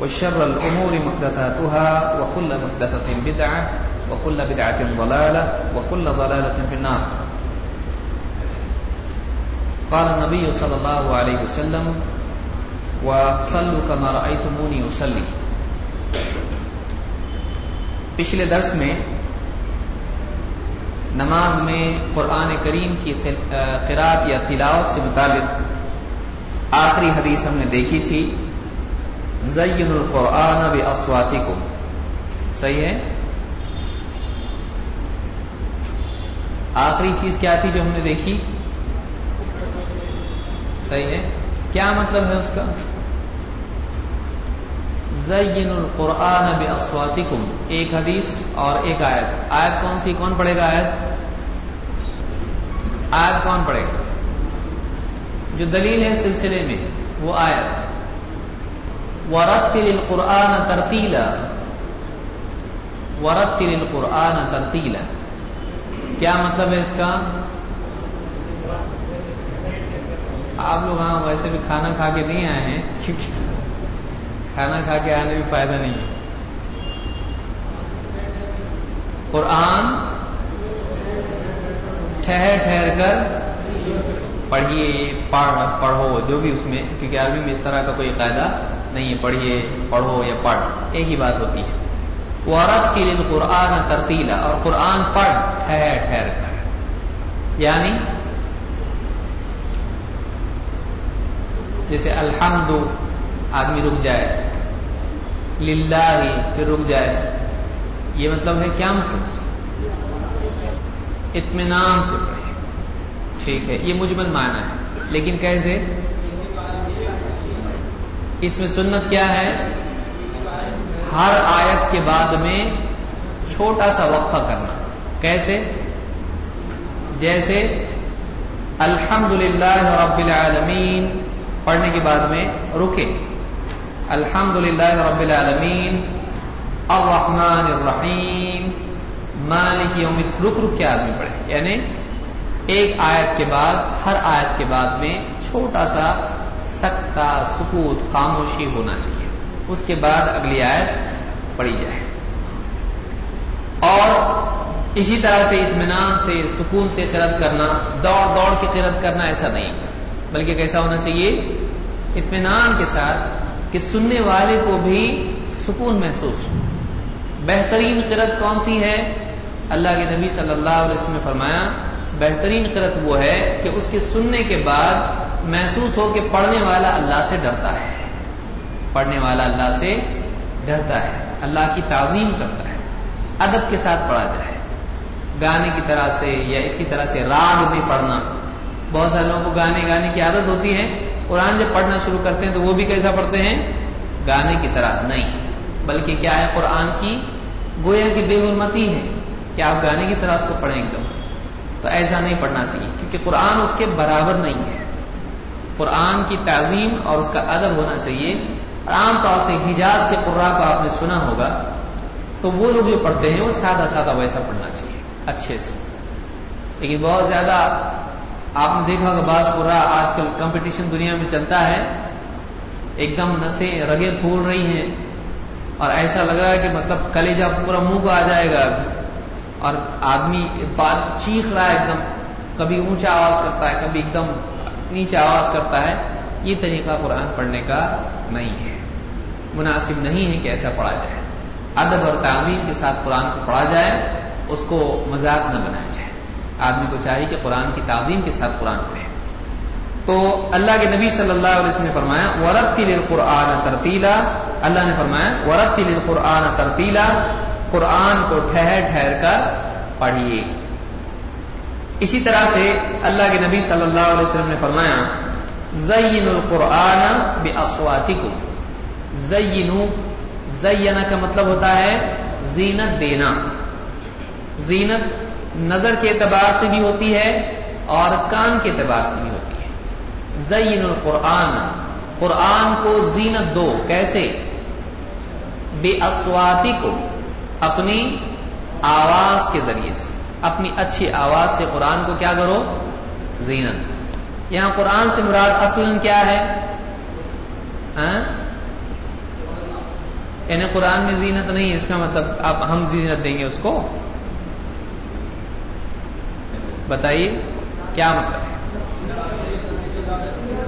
وشر الأمور محدثاتها وكل محدثة بدعة وكل بدعة ضلالة وكل ضلالة في النار. قال النبي صلى الله عليه وسلم، وصلوا كما رأيتموني أصلي. پچھلے درس میں نماز میں قرآن کریم کی قرآت یا تلاوت سے متعلق آخری حدیث ہم نے دیکھی تھی۔ زین القرآن باسواتی صحیح ہے؟ آخری چیز کیا تھی جو ہم نے دیکھی؟ صحیح ہے؟ کیا مطلب ہے اس کا؟ زین القرآن باسواتکم ایک حدیث اور ایک آیت۔ آیت کون سی؟ کون پڑھے گا آیت؟ آیت کون پڑھے گا؟ جو دلیل ہے سلسلے میں وہ آیت۔ ورتل القرآن ترتیلا. ورتل القرآن ترتیلا. کیا مطلب ہے اس کا؟ آپ لوگ ہاں ویسے بھی کھانا کھا کے نہیں آئے ہیں. کھانا کھا کے آنے بھی فائدہ نہیں ہے. قرآن ٹھہر ٹھہر کر پڑھیے، پڑھ، پڑھو، جو بھی اس میں، کیونکہ عربی میں اس طرح کا کوئی قاعدہ نہیں ہے، پڑھیے، پڑھو یا پڑھ، ایک ہی بات ہوتی ہے۔ ورت کے لیے قرآن ترتیلا اور قرآن پڑھ، ٹھہر ٹھہر کر یعنی جیسے الحمد، آدمی رک جائے، للہ پھر رک جائے، یہ مطلب ہے کیا مطلب اطمینان سے ٹھیک ہے، یہ مجمل معنی ہے۔ لیکن کیسے اس میں سنت کیا ہے؟ ہر آیت کے بعد میں چھوٹا سا وقفہ کرنا۔ کیسے؟ جیسے الحمد للہ رب العالمین، پڑھنے کے بعد میں رکے۔ الحمد للہ رب العالمین، الرحمن الرحیم، مالک یوم رک رک کے آدمی پڑھے یعنی ایک آیت کے بعد، ہر آیت کے بعد میں چھوٹا سا سکتا سکوت خاموشی ہونا چاہیے۔ اس کے بعد اگلی آیت پڑھی جائے۔ اور اسی طرح سے اطمینان سے، سکون سے قرت کرنا، دوڑ دوڑ کے قرت کرنا ایسا نہیں، بلکہ کیسا ہونا چاہیے؟ اطمینان کے ساتھ کہ سننے والے کو بھی سکون محسوس ہو۔ بہترین قرت کون سی ہے؟ اللہ کے نبی صلی اللہ علیہ وسلم نے فرمایا بہترین قرت وہ ہے کہ اس کے سننے کے بعد محسوس ہو کہ پڑھنے والا اللہ سے ڈرتا ہے۔ پڑھنے والا اللہ سے ڈرتا ہے۔ اللہ کی تعظیم کرتا ہے۔ ادب کے ساتھ پڑھا جائے۔ گانے کی طرح سے یا اسی طرح سے راگ میں پڑھنا۔ بہت سارے لوگوں کو گانے گانے کی عادت ہوتی ہے۔ قرآن جب پڑھنا شروع کرتے ہیں تو وہ بھی کیسا پڑھتے ہیں؟ گانے کی طرح نہیں۔ بلکہ کیا ہے؟ قرآن کی گویا کی بے حرمتی ہے۔ کہ آپ گانے کی طرح اس کو پڑھیں گے؟ تو ایسا نہیں پڑھنا چاہیے، کیونکہ قرآن اس کے برابر نہیں ہے۔ قرآن کی تعظیم اور اس کا ادب ہونا چاہیے۔ عام طور سے حجاز کے قرآن کو آپ نے سنا ہوگا، تو وہ لوگ جو پڑھتے ہیں، وہ سادہ سادہ ویسا پڑھنا چاہیے، اچھے سے۔ لیکن بہت زیادہ آپ نے دیکھا ہوگا، بعض قرآن آج کل کمپٹیشن دنیا میں چلتا ہے۔ ایک دم نسیں رگیں پھول رہی ہیں۔ اور ایسا لگ رہا ہے کہ مطلب کلیجا پورا منہ کو آ جائے گا۔ اور آدمی بات چیخ رہا ہے ایک دم، کبھی اونچا آواز کرتا ہے، کبھی ایک دم نیچا آواز کرتا ہے۔ یہ طریقہ قرآن پڑھنے کا نہیں ہے۔ مناسب نہیں ہے کہ ایسا پڑھا جائے۔ ادب اور تعظیم کے ساتھ قرآن کو پڑھا جائے، اس کو مذاق نہ بنایا جائے۔ آدمی کو چاہیے کہ قرآن کی تعظیم کے ساتھ قرآن پڑھے۔ تو اللہ کے نبی صلی اللہ علیہ وسلم نے فرمایا، ورتل القرآن ترتیلا اللہ نے فرمایا، ورتل القرآن ترتیلا قرآن کو ٹھہر ٹھہر کر پڑھیے۔ اسی طرح سے اللہ کے نبی صلی اللہ علیہ وسلم نے فرمایا زین القرآن بے زینو زینا کا مطلب ہوتا ہے زینت دینا۔ زینت نظر کے اعتبار سے بھی ہوتی ہے اور کان کے اعتبار سے بھی ہوتی ہے۔ زین القرآن، قرآن کو زینت دو۔ کیسے؟ بے اسواتی کو اپنی آواز کے ذریعے سے، اپنی اچھی آواز سے قرآن کو کیا کرو؟ زینت۔ یہاں قرآن سے مراد اصل کیا ہے؟ ہاں؟ یعنی قرآن میں زینت نہیں اس کا مطلب آپ ہم زینت دیں گے اس کو۔ بتائیے، کیا مطلب ہے؟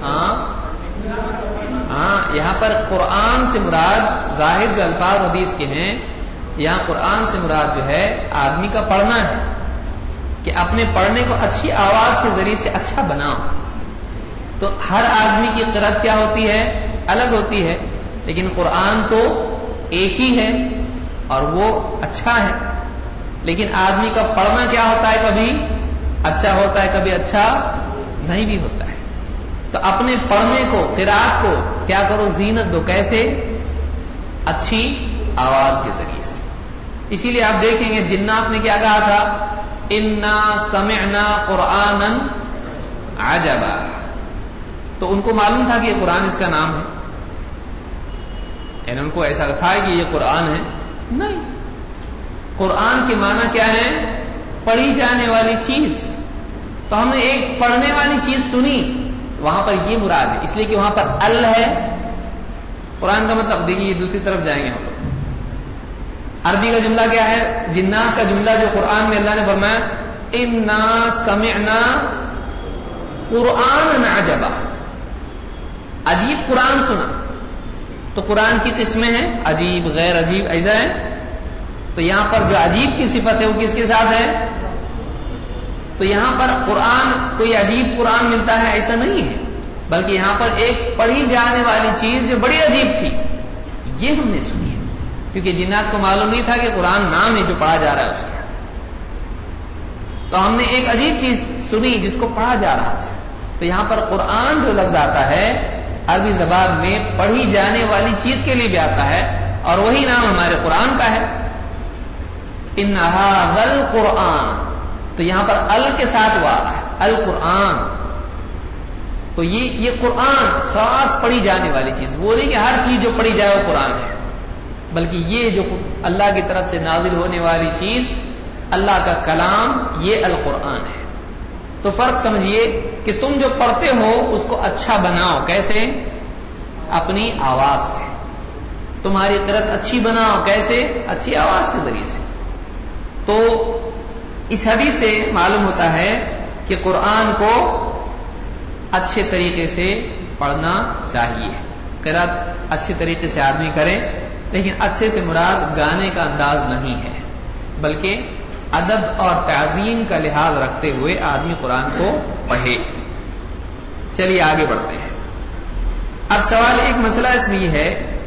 ہاں؟ ہاں یہاں پر قرآن سے مراد ظاہر جو الفاظ حدیث کے ہیں یہاں قرآن سے مراد جو ہے، آدمی کا پڑھنا ہے۔ کہ اپنے پڑھنے کو اچھی آواز کے ذریعے سے اچھا بناؤ۔ تو ہر آدمی کی قرت کیا ہوتی ہے؟ الگ ہوتی ہے۔ لیکن قرآن تو ایک ہی ہے اور وہ اچھا ہے۔ لیکن آدمی کا پڑھنا کیا ہوتا ہے کبھی؟ اچھا ہوتا ہے، کبھی اچھا نہیں بھی ہوتا ہے۔ تو اپنے پڑھنے کو قرآت کو کیا کرو؟ زینت دو۔ کیسے؟ اچھی آواز کے ذریعے۔ اسی لیے آپ دیکھیں گے جنات نے کیا کہا تھا؟ انا سمعنا قرآن عجبا تو ان کو معلوم تھا کہ یہ قرآن اس کا نام ہے۔ یعنی ان کو ایسا تھا کہ یہ قرآن ہے۔ نہیں۔ قرآن کے معنی کیا ہے؟ پڑھی جانے والی چیز۔ تو ہم نے ایک پڑھنے والی چیز سنی، وہاں پر یہ مراد ہے۔ اس لیے کہ وہاں پر ال ہے۔ قرآن کا مطلب دیکھیے، دوسری طرف جائیں گے ہم۔ لوگ عربی کا جملہ کیا ہے؟ جنات کا جملہ جو قرآن میں اللہ نے فرمایا، انا سمعنا قرآن عجبا. عجیب قرآن سنا۔ تو قرآن کی قسمیں ہیں، عجیب، غیر عجیب، ایسا ہے؟ تو یہاں پر جو عجیب کی صفت ہے، وہ کس کے ساتھ ہے؟ تو یہاں پر قرآن، کوئی عجیب قرآن ملتا ہے، ایسا نہیں ہے۔ بلکہ یہاں پر ایک پڑھی جانے والی چیز جو بڑی عجیب تھی، یہ ہم نے سنی۔ کیونکہ جنات کو معلوم نہیں تھا کہ قرآن نام ہے جو پڑھا جا رہا ہے اس کا۔ تو ہم نے ایک عجیب چیز سنی جس کو پڑھا جا رہا تھا۔ تو یہاں پر قرآن جو لفظ آتا ہے، عربی زبان میں پڑھی جانے والی چیز کے لیے بھی آتا ہے اور وہی نام ہمارے قرآن کا ہے۔ انہا قرآن۔ تو یہاں پر ال کے ساتھ ہوا، القرآن۔ تو یہ یہ قرآن خاص پڑھی جانے والی چیز۔ وہ نہیں کہ ہر چیز جو پڑھی جائے وہ قرآن ہے۔ بلکہ یہ جو اللہ کی طرف سے نازل ہونے والی چیز اللہ کا کلام، یہ القرآن ہے۔ تو فرق سمجھیے کہ تم جو پڑھتے ہو، اس کو اچھا بناؤ۔ کیسے؟ اپنی آواز سے۔ تمہاری قرت اچھی بناؤ۔ کیسے؟ اچھی آواز کے ذریعے سے۔ تو اس حدیث سے معلوم ہوتا ہے کہ قرآن کو اچھے طریقے سے پڑھنا چاہیے۔ قرت اچھے طریقے سے آدمی کرے لیکن اچھے سے مراد گانے کا انداز نہیں ہے، بلکہ ادب اور تعظیم کا لحاظ رکھتے ہوئے آدمی قرآن کو پڑھے۔ چلیے آگے بڑھتے ہیں۔ اب سوال ایک مسئلہ اس میں یہ ہے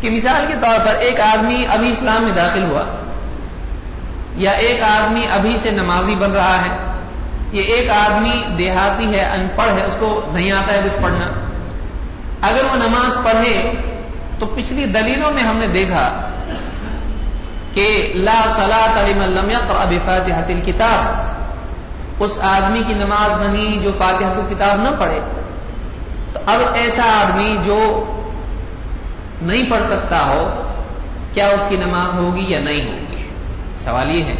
کہ مثال کے طور پر ایک آدمی ابھی اسلام میں داخل ہوا، یا ایک آدمی ابھی سے نمازی بن رہا ہے یہ ایک آدمی دیہاتی ہے ان پڑھ ہے، اس کو نہیں آتا ہے کچھ پڑھنا۔ اگر وہ نماز پڑھے تو پچھلی دلیلوں میں ہم نے دیکھا کہ لا صلاح لم يقرأ بفاتحة الكتاب۔ اس آدمی کی نماز نہیں جو فاتحہ کو کتاب نہ پڑھے۔ تو اب ایسا آدمی جو نہیں پڑھ سکتا ہو، کیا اس کی نماز ہوگی یا نہیں ہوگی؟ سوال یہ ہے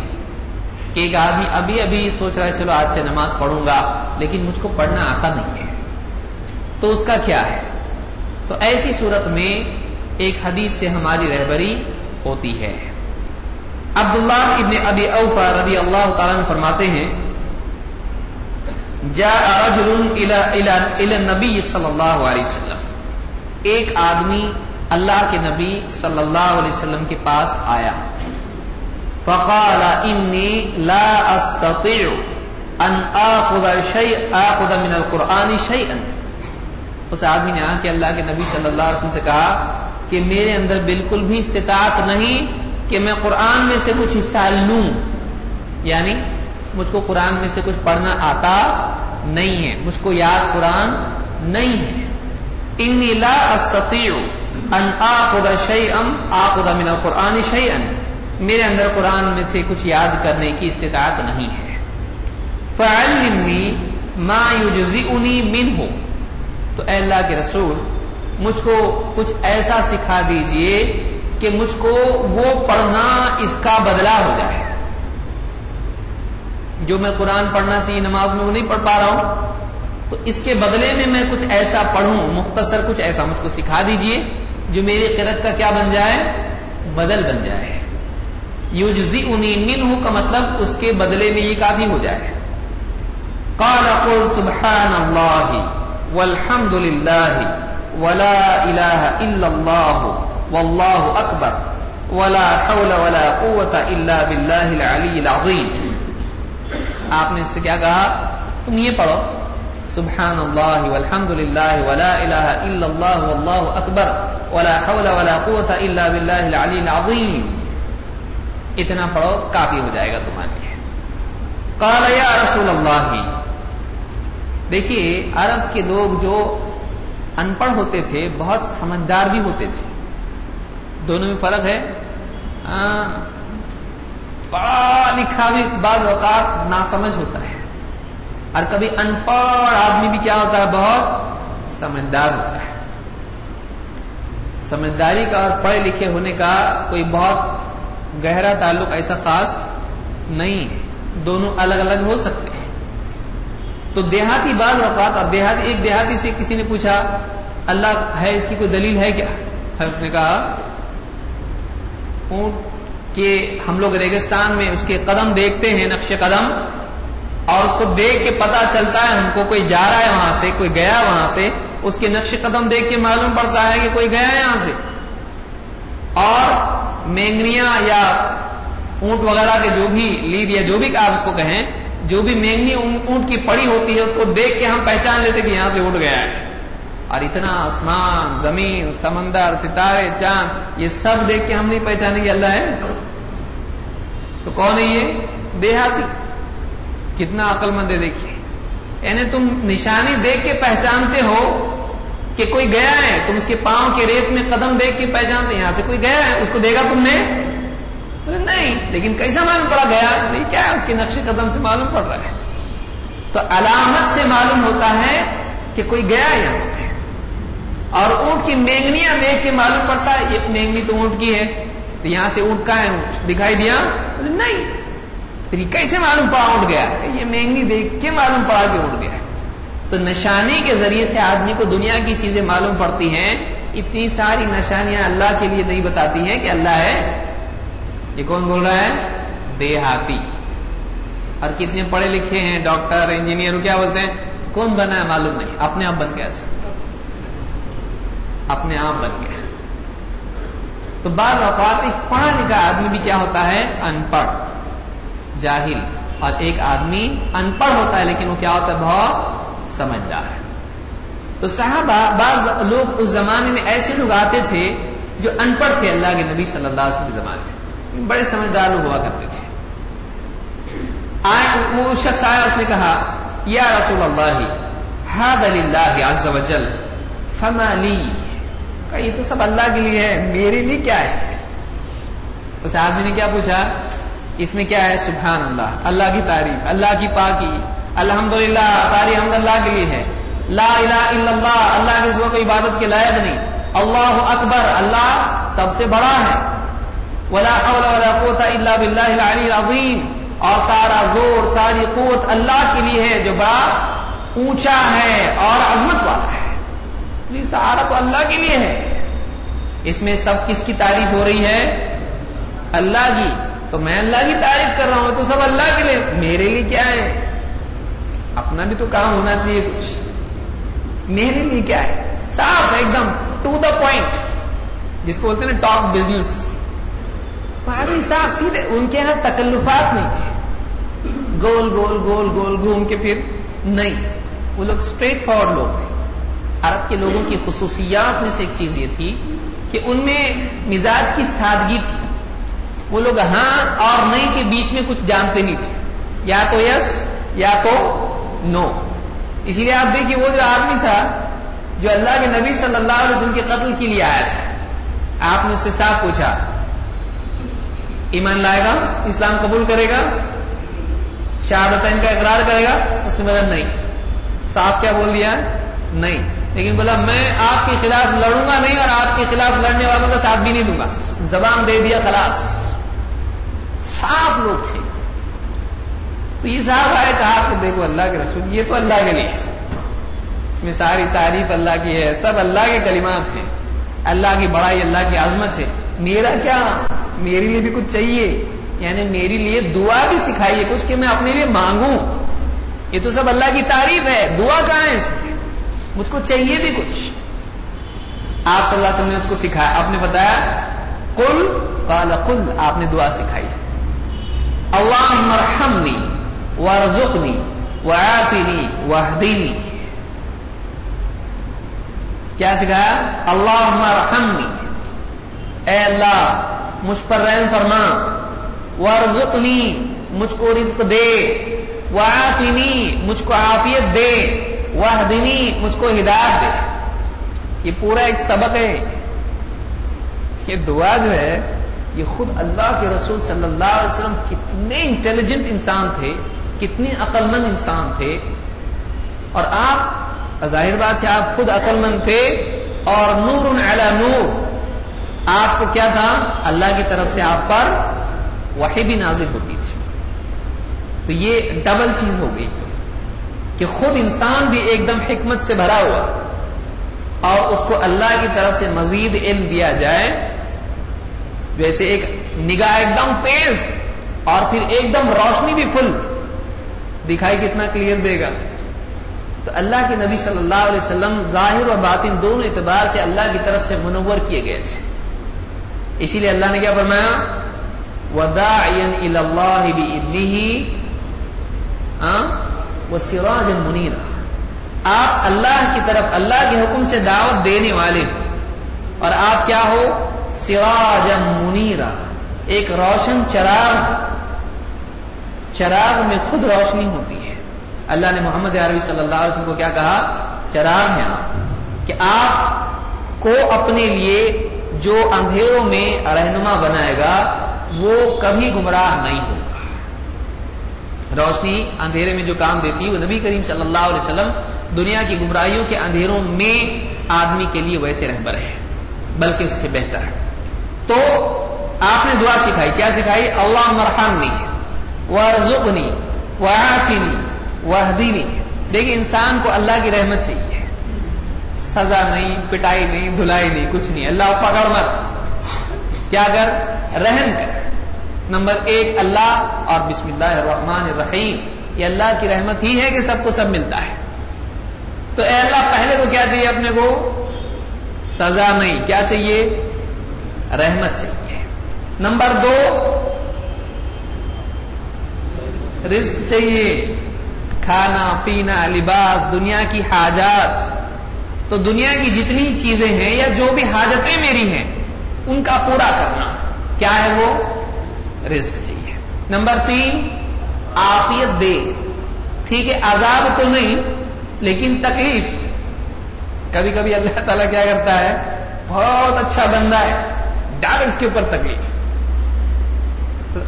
کہ ایک آدمی ابھی ابھی سوچ رہا ہے، چلو آج سے نماز پڑھوں گا، لیکن مجھ کو پڑھنا آتا نہیں ہے۔ تو اس کا کیا ہے؟ تو ایسی صورت میں ایک حدیث سے ہماری رہبری ہوتی ہے۔ عبداللہ ابن ابی اوفا رضی اللہ تعالیٰ فرماتے ہیں جا نبی صلی اللہ علیہ وسلم۔ ایک آدمی اللہ کے نبی صلی اللہ علیہ وسلم کے پاس آیا۔ فقال، انی لا استطيع ان اخذ شيء اخذ من القران شيئا اس آدمی نے آ کے اللہ کے نبی صلی اللہ علیہ وسلم سے کہا کہ میرے اندر بالکل بھی استطاعت نہیں کہ میں قرآن میں سے کچھ حصہ لوں۔ یعنی مجھ کو قرآن میں سے کچھ پڑھنا آتا نہیں ہے۔ مجھ کو یاد قرآن نہیں ہے۔ انی لا استطیع ان آخذ آخذ من القرآن شیئا۔ میرے اندر قرآن میں سے کچھ یاد کرنے کی استطاعت نہیں ہے۔ فعلمنی ما یجزئنی منہ۔ تو اے اللہ کے رسول مجھ کو کچھ ایسا سکھا دیجیے کہ مجھ کو وہ پڑھنا اس کا بدلہ ہو جائے۔ جو میں قرآن پڑھنا چاہیے نماز میں وہ نہیں پڑھ پا رہا ہوں۔ تو اس کے بدلے میں میں کچھ ایسا پڑھوں، مختصر کچھ ایسا مجھ کو سکھا دیجیے جو میری قرت کا کیا بن جائے؟ بدل بن جائے۔ یوجزی انہیں من کا مطلب اس کے بدلے میں یہ کافی ہو جائے۔ قال قل سبحان اللہ والحمد للہ۔ ولا الہ الا اللہ واللہ اکبر ولا حول ولا قوة الا باللہ العلی العظیم آپ نے اس سے کیا کہا؟ تم یہ پڑھو سبحان اللہ والحمد للہ ولا الہ الا اللہ واللہ اکبر ولا حول ولا قوة الا باللہ العلی العظیم اتنا پڑھو، کافی ہو جائے گا تمہارے لیے۔ قال یا رسول اللہ دیکھیے، عرب کے لوگ جو ان پڑھ ہوتے تھے، بہت سمجھدار بھی ہوتے تھے۔ دونوں میں فرق ہے۔ ہاں، پڑھا لکھا بھی بعض اوقات ناسمجھ ہوتا ہے۔ اور کبھی ان پڑھ آدمی بھی کیا ہوتا ہے، بہت سمجھدار ہوتا ہے۔ سمجھداری کا اور پڑھے لکھے ہونے کا کوئی بہت گہرا تعلق ایسا خاص نہیں ہے۔ دونوں الگ الگ ہو سکتے تو دیہاتی بعض اوقات اب دیہاتی ایک دیہاتی سے کسی نے پوچھا، اللہ ہے، اس کی کوئی دلیل ہے کیا؟ اس نے کہا، اونٹ کے ہم لوگ ریگستان میں اس کے قدم دیکھتے ہیں، نقش قدم، اور اس کو دیکھ کے پتا چلتا ہے، ہم کو کوئی جا رہا ہے وہاں سے، کوئی گیا وہاں سے، اس کے نقش قدم دیکھ کے معلوم پڑتا ہے کہ کوئی گیا یہاں سے۔ اور مینگنیاں یا اونٹ وغیرہ کے جو بھی لید یا جو بھی آپ اس کو کہیں جو بھی مینگنی اونٹ کی پڑی ہوتی ہے، اس کو دیکھ کے ہم پہچان لیتے کہ یہاں سے اٹھ گیا ہے۔ اور اتنا آسمان، زمین، سمندر، ستارے، چاند، یہ سب دیکھ کے ہم نہیں پہچانے گے اللہ ہے۔ تو کون ہے یہ؟ دیہاتی۔ کتنا عقل مند ہے دیکھیے۔ یعنی تم نشانی دیکھ کے پہچانتے ہو کہ کوئی گیا ہے۔ تم اس کے پاؤں کے ریت میں قدم دیکھ کے پہچانتے یہاں سے کوئی گیا ہے، اس کو دیکھا تم نے؟ نہیں، لیکن کیسا معلوم پڑا؟ گیا نہیں، کیا ہے اس کے نقش قدم سے معلوم پڑ رہا ہے؟ تو علامت سے معلوم ہوتا ہے کہ کوئی گیا یہاں پہ اور اونٹ کی مینگنیاں دیکھ کے معلوم پڑتا ہے، یہ مینگنی تو اونٹ کی ہے، تو یہاں سے اونٹ کا ہے؟ اونٹ دکھائی دیا۔ نہیں پھر یہ کیسے معلوم پڑا اونٹ گیا؟ یہ مینگنی دیکھ کے معلوم پڑا کہ اونٹ گیا۔ تو نشانی کے ذریعے سے آدمی کو دنیا کی چیزیں معلوم پڑتی ہیں۔ اتنی ساری نشانیاں اللہ کے لیے نہیں بتاتی ہیں کہ اللہ ہے یہ کون بول رہا ہے؟ دیہاتی۔ اور کتنے پڑھے لکھے ہیں ڈاکٹر، انجینئر کیا بولتے ہیں؟ کون بنا ہے معلوم نہیں۔ اپنے آپ بن گیا سر۔ اپنے آپ بن گیا۔ تو بعض اوقات ایک پڑھا لکھا آدمی بھی کیا ہوتا ہے؟ ان پڑھ جاہل۔ اور ایک آدمی ان پڑھ ہوتا ہے، لیکن وہ کیا ہوتا ہے؟ بہت سمجھدار ہے۔ تو صحابہ، بعض لوگ اس زمانے میں ایسے لوگ آتے تھے جو ان پڑھ تھے اللہ کے نبی صلی اللہ علیہ وسلم کے زمانے میں۔ بڑے سمجھدار لوگ ہوا کرتے تھے۔ آئے، وہ شخص آیا، اس نے کہا، یا رسول اللہ ہاد اللہ عز وجل فما لی؟ کہ یہ تو سب اللہ کے لیے ہے، میرے لیے کیا ہے؟ اس آدمی نے کیا پوچھا، اس میں کیا ہے؟ سبحان اللہ اللہ کی تعریف، اللہ کی پاکی، الحمدللہ، ساری حمد اللہ کے لیے ہے۔ لا الہ الا اللہ اللہ کے سوا کوئی عبادت کے لائق نہیں۔ اللہ اکبر، اللہ سب سے بڑا ہے۔ ولا حول ولا قوت الا باللہ العلی العظیم۔ اور سارا زور، ساری قوت اللہ کے لیے ہے جو بڑا اونچا ہے اور عظمت والا ہے۔ جی سارا تو اللہ کے لیے ہے۔ اس میں سب کس کی تعریف ہو رہی ہے؟ اللہ کی۔ تو میں اللہ کی تعریف کر رہا ہوں، تو سب اللہ کے لیے۔ میرے لیے کیا ہے؟ اپنا بھی تو کام ہونا چاہیے کچھ۔ میرے لیے کیا ہے؟ صاف، ایک دم ٹو دا پوائنٹ جس کو بولتے ہیں نا ٹاپ بزنس آدمی صاف سیدھے، ان کے یہاں تکلفات نہیں تھے۔ گول گول گول گول، گھوم کے پھر نہیں۔ وہ لوگ اسٹریٹ فارورڈ لوگ تھے۔ عرب کے لوگوں کی خصوصیات میں سے ایک چیز یہ تھی کہ ان میں مزاج کی سادگی تھی۔ وہ لوگ ہاں اور نہیں کے بیچ میں کچھ جانتے نہیں تھے۔ یا تو یس یا تو نو اسی لیے آپ دیکھیے، وہ جو آدمی تھا، جو اللہ کے نبی صلی اللہ علیہ وسلم کے قتل کے لیے آیا تھا، آپ نے اس سے صاف پوچھا ایمان لائے گا، اسلام قبول کرے گا شہادتین کا اقرار کرے گا، اس نے بولا نہیں۔ صاف کیا بول دیا؟ نہیں۔ لیکن بولا، میں آپ کے خلاف لڑوں گا نہیں اور آپ کے خلاف لڑنے والوں کا ساتھ بھی نہیں دوں گا۔ زبان دے دیا خلاص۔ صاف لوگ تھے۔ تو یہ صاحب آئے، کہا کہ دیکھو، اللہ کے رسول، یہ تو اللہ کے لیے اس میں ساری تعریف اللہ کی ہے، سب اللہ کے کلمات ہیں۔ اللہ کی بڑائی، اللہ کی عظمت ہے۔ میرا کیا؟ میرے لیے بھی کچھ چاہیے؟ یعنی میرے لیے دعا بھی سکھائیے کچھ کہ میں اپنے لیے مانگوں۔ یہ تو سب اللہ کی تعریف ہے۔ دعا کہاں ہے اس میں مجھ کو چاہیے بھی کچھ۔ آپ صلی اللہ علیہ وسلم نے اس کو سکھایا۔ آپ نے بتایا کل کال کل آپ نے دعا سکھائی۔ اللہ مرحمنی ورزقنی وعافنی وحدینی کیا سکھایا؟ اللہ مرحمنی اے اللہ، مجھ پر رحم فرما ورزقنی مجھ کو رزق دے، وعافنی، مجھ کو عافیت دے، وحدنی، مجھ کو ہدایت دے۔ یہ پورا ایک سبق ہے۔ یہ دعا جو ہے، یہ خود اللہ کے رسول صلی اللہ علیہ وسلم کتنے انٹیلیجنٹ انسان تھے، کتنے عقل مند انسان تھے۔ اور آپ، ظاہر بات ہے، آپ خود عقل مند تھے۔ اور نور علی نور آپ کو کیا تھا؟ اللہ کی طرف سے آپ پر وحی بھی نازل ہوتی تھی۔ تو یہ ڈبل چیز ہو گئی کہ خود انسان بھی ایک دم حکمت سے بھرا ہوا اور اس کو اللہ کی طرف سے مزید علم دیا جائے۔ ویسے ایک نگاہ ایک دم تیز اور پھر ایک دم روشنی بھی فل۔ دکھائی کتنا کلیئر دے گا۔ تو اللہ کے نبی صلی اللہ علیہ وسلم ظاہر و باطن دونوں اعتبار سے اللہ کی طرف سے منور کیے گئے تھے۔ اسی لیے اللہ نے کیا فرمایا؟ ودا اللہ سراج منیر آپ اللہ کی طرف، اللہ کے حکم سے دعوت دینے والے اور آپ کیا ہو؟ سراج منیرا۔ ایک روشن چراغ چراغ میں خود روشنی ہوتی ہے۔ اللہ نے محمد عربی صلی اللہ علیہ وسلم کو کیا کہا؟ چراغ میں آپ کہ آپ کو اپنے لیے جو اندھیروں میں رہنما بنائے گا، وہ کبھی گمراہ نہیں ہوگا۔ روشنی اندھیرے میں جو کام دیتی ہے، وہ نبی کریم صلی اللہ علیہ وسلم دنیا کی گمراہیوں کے اندھیروں میں آدمی کے لیے ویسے رہبر ہے، بلکہ اس سے بہتر ہے۔ تو آپ نے دعا سکھائی۔ کیا سکھائی؟ اللہ مرحمنی ورزقنی وعافنی وحدینی دیکھیے انسان کو اللہ کی رحمت چاہیے سزا نہیں، پٹائی نہیں دھلائی نہیں، کچھ نہیں۔ اللہ پکڑ مت۔ کیا کر؟ رحم کر۔ نمبر ایک، اللہ اور بسم اللہ الرحمن الرحیم۔ یہ اللہ کی رحمت ہی ہے کہ سب کو سب ملتا ہے۔ تو اے اللہ، پہلے تو کیا چاہیے اپنے کو؟ سزا نہیں۔ کیا چاہیے؟ رحمت چاہیے۔ نمبر دو، رزق چاہیے۔ کھانا، پینا، لباس، دنیا کی حاجات۔ تو دنیا کی جتنی چیزیں ہیں یا جو بھی حاجتیں میری ہیں، ان کا پورا کرنا۔ کیا ہے وہ؟ رزق چاہیے نمبر تین آفیت دے۔ ٹھیک ہے، عذاب تو نہیں، لیکن تکلیف۔ کبھی کبھی اللہ تعالیٰ کیا کرتا ہے، بہت اچھا بندہ ہے ڈال اس کے اوپر تکلیف۔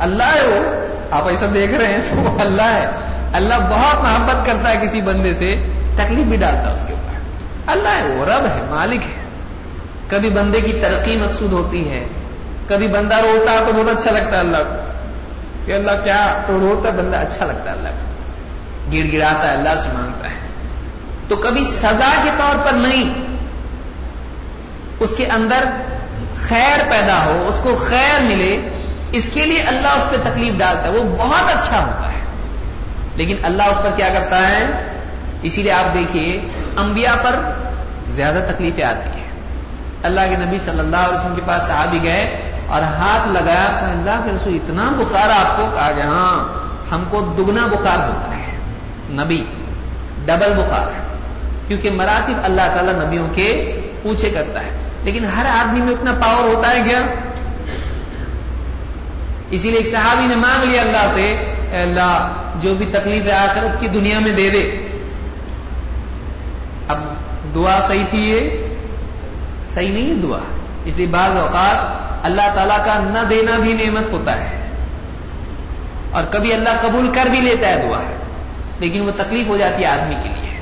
اللہ ہے وہ۔ آپ ایسا دیکھ رہے ہیں تو وہ اللہ ہے۔ اللہ بہت محبت کرتا ہے کسی بندے سے، تکلیف بھی ڈالتا ہے اس کے اوپر۔ اللہ ہے وہ، رب ہے، مالک ہے۔ کبھی بندے کی ترقی مقصود ہوتی ہے۔ کبھی بندہ روتا ہے تو بہت اچھا لگتا ہے اللہ کو۔ کہ اللہ کیا تو روتا بندہ اچھا لگتا ہے اللہ کو۔ گر گراتا ہے، اللہ سے مانگتا ہے۔ تو کبھی سزا کے طور پر نہیں۔ اس کے اندر خیر پیدا ہو، اس کو خیر ملے، اس کے لیے اللہ اس پہ تکلیف ڈالتا ہے۔ وہ بہت اچھا ہوتا ہے۔ لیکن اللہ اس پر کیا کرتا ہے؟ اسی لیے آپ دیکھیے، انبیاء پر زیادہ تکلیفیں آتی ہیں۔ اللہ کے نبی صلی اللہ علیہ وسلم کے پاس صحابی گئے اور ہاتھ لگایا تو اللہ کے رسول، اتنا بخار آپ کو، کہا گیا ہاں ہم کو دگنا بخار ہوتا ہے۔ نبی، ڈبل بخار کیونکہ مراتب اللہ تعالیٰ نبیوں کے پوچھے کرتا ہے۔ لیکن ہر آدمی میں اتنا پاور ہوتا ہے کیا؟ اسی لیے ایک صحابی نے مانگ لیا اللہ سے، اے اللہ، جو بھی تکلیف آ کر کی دنیا میں دے دے۔ اب دعا صحیح تھی یہ؟ صحیح نہیں ہے دعا۔ اس لیے بعض اوقات اللہ تعالیٰ کا نہ دینا بھی نعمت ہوتا ہے۔ اور کبھی اللہ قبول کر بھی لیتا ہے دعا۔ لیکن وہ تکلیف ہو جاتی ہے آدمی کے لیے۔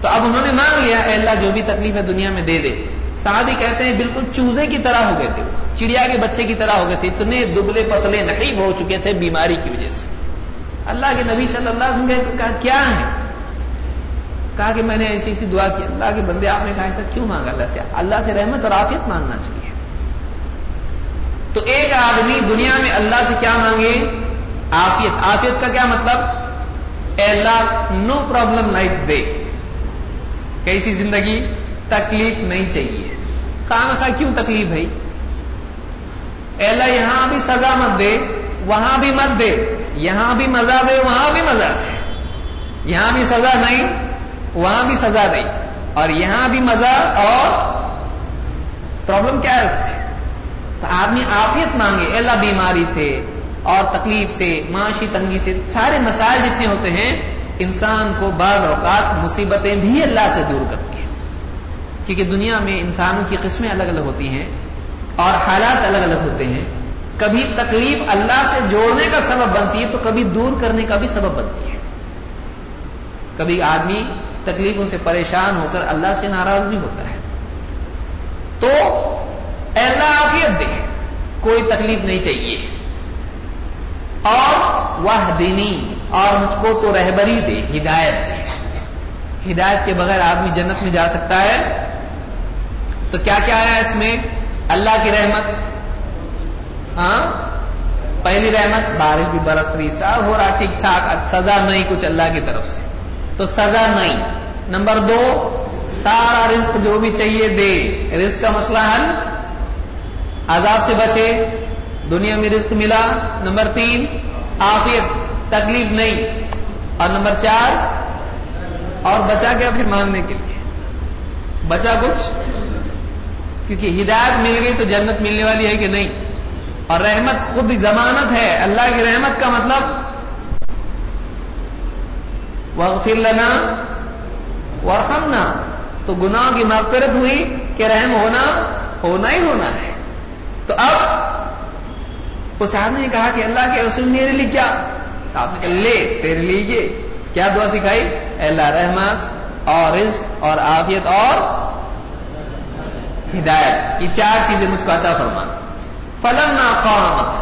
تو اب انہوں نے مانگ لیا، اے اللہ جو بھی تکلیف ہے دنیا میں دے دے۔ صحابی کہتے ہیں، بالکل چوزے کی طرح ہو گئے تھے۔ چڑیا کے بچے کی طرح ہو گئے تھے۔ اتنے دبلے پتلے نقیب ہو چکے تھے بیماری کی وجہ سے۔ اللہ کے نبی صلی اللہ علیہ وسلم کہا کیا ہے؟ کہا کہ میں نے ایسی ایسی دعا کی، اللہ کے بندے، آپ نے کہا ایسا کیوں مانگا؟ اللہ سے اللہ سے رحمت اور آفیت مانگنا چاہیے۔ تو ایک آدمی دنیا میں اللہ سے کیا مانگے؟ آفیت آفیت کا کیا مطلب؟ اے اللہ نو پرابلم لائف دے کیسی زندگی؟ تکلیف نہیں چاہیے۔ خام خواہ کیوں تکلیف بھائی؟ اے اللہ، یہاں بھی سزا مت دے، وہاں بھی مت دے۔ یہاں بھی مزہ دے، وہاں بھی مزہ دے۔ یہاں بھی سزا نہیں۔ وہاں بھی سزا دے اور یہاں بھی مزہ اور پرابلم کیا ہے اس میں؟ تو آدمی آفیت مانگے اللہ بیماری سے اور تکلیف سے، معاشی تنگی سے، سارے مسائل جتنے ہوتے ہیں، انسان کو بعض اوقات مصیبتیں بھی اللہ سے دور کرتی ہیں۔ کیونکہ دنیا میں انسانوں کی قسمیں الگ الگ ہوتی ہیں اور حالات الگ الگ ہوتے ہیں۔ کبھی تکلیف اللہ سے جوڑنے کا سبب بنتی ہے تو کبھی دور کرنے کا بھی سبب بنتی ہے۔ کبھی آدمی تکلیفوں سے پریشان ہو کر اللہ سے ناراض بھی ہوتا ہے۔ تو اللہ عافیت دے، کوئی تکلیف نہیں چاہیے۔ اور وہ دینی اور مجھ کو تو رہبری دے، ہدایت دے۔ ہدایت کے بغیر آدمی جنت میں جا سکتا ہے۔ تو کیا کیا آیا اس میں؟ اللہ کی رحمت۔ ہاں؟ پہلی رحمت، بارش بھی برس رہی، سب ہو رہا، ٹھیک ٹھاک، سزا نہیں کچھ اللہ کی طرف سے۔ تو سزا نہیں۔ نمبر دو، سارا رزق جو بھی چاہیے دے۔ رزق کا مسئلہ حل۔ عذاب سے بچے۔ دنیا میں رزق ملا۔ نمبر تین آفیت تکلیف نہیں۔ اور نمبر چار، اور بچا کیا پھر مانگنے کے لیے۔ بچا کچھ؟ کیونکہ ہدایت مل گئی تو جنت ملنے والی ہے کہ نہیں۔ اور رحمت خود ضمانت ہے۔ اللہ کی رحمت کا مطلب وغفر لنا ورحمنا تو گناہ کی مغفرت ہوئی کہ رحم ہونا ہونا ہی ہونا ہے۔ تو اب اس آدمی نے کہا کہ اللہ کے رسول میرے لیے کیا؟ آپ نے کہا، لے، تیرے لیے یہ۔ کیا دعا سکھائی؟ اللہ رحمت اور رزق اور عافیت اور ہدایت۔ یہ چار چیزیں مجھ کو عطا فرما۔ فلم نہ قوم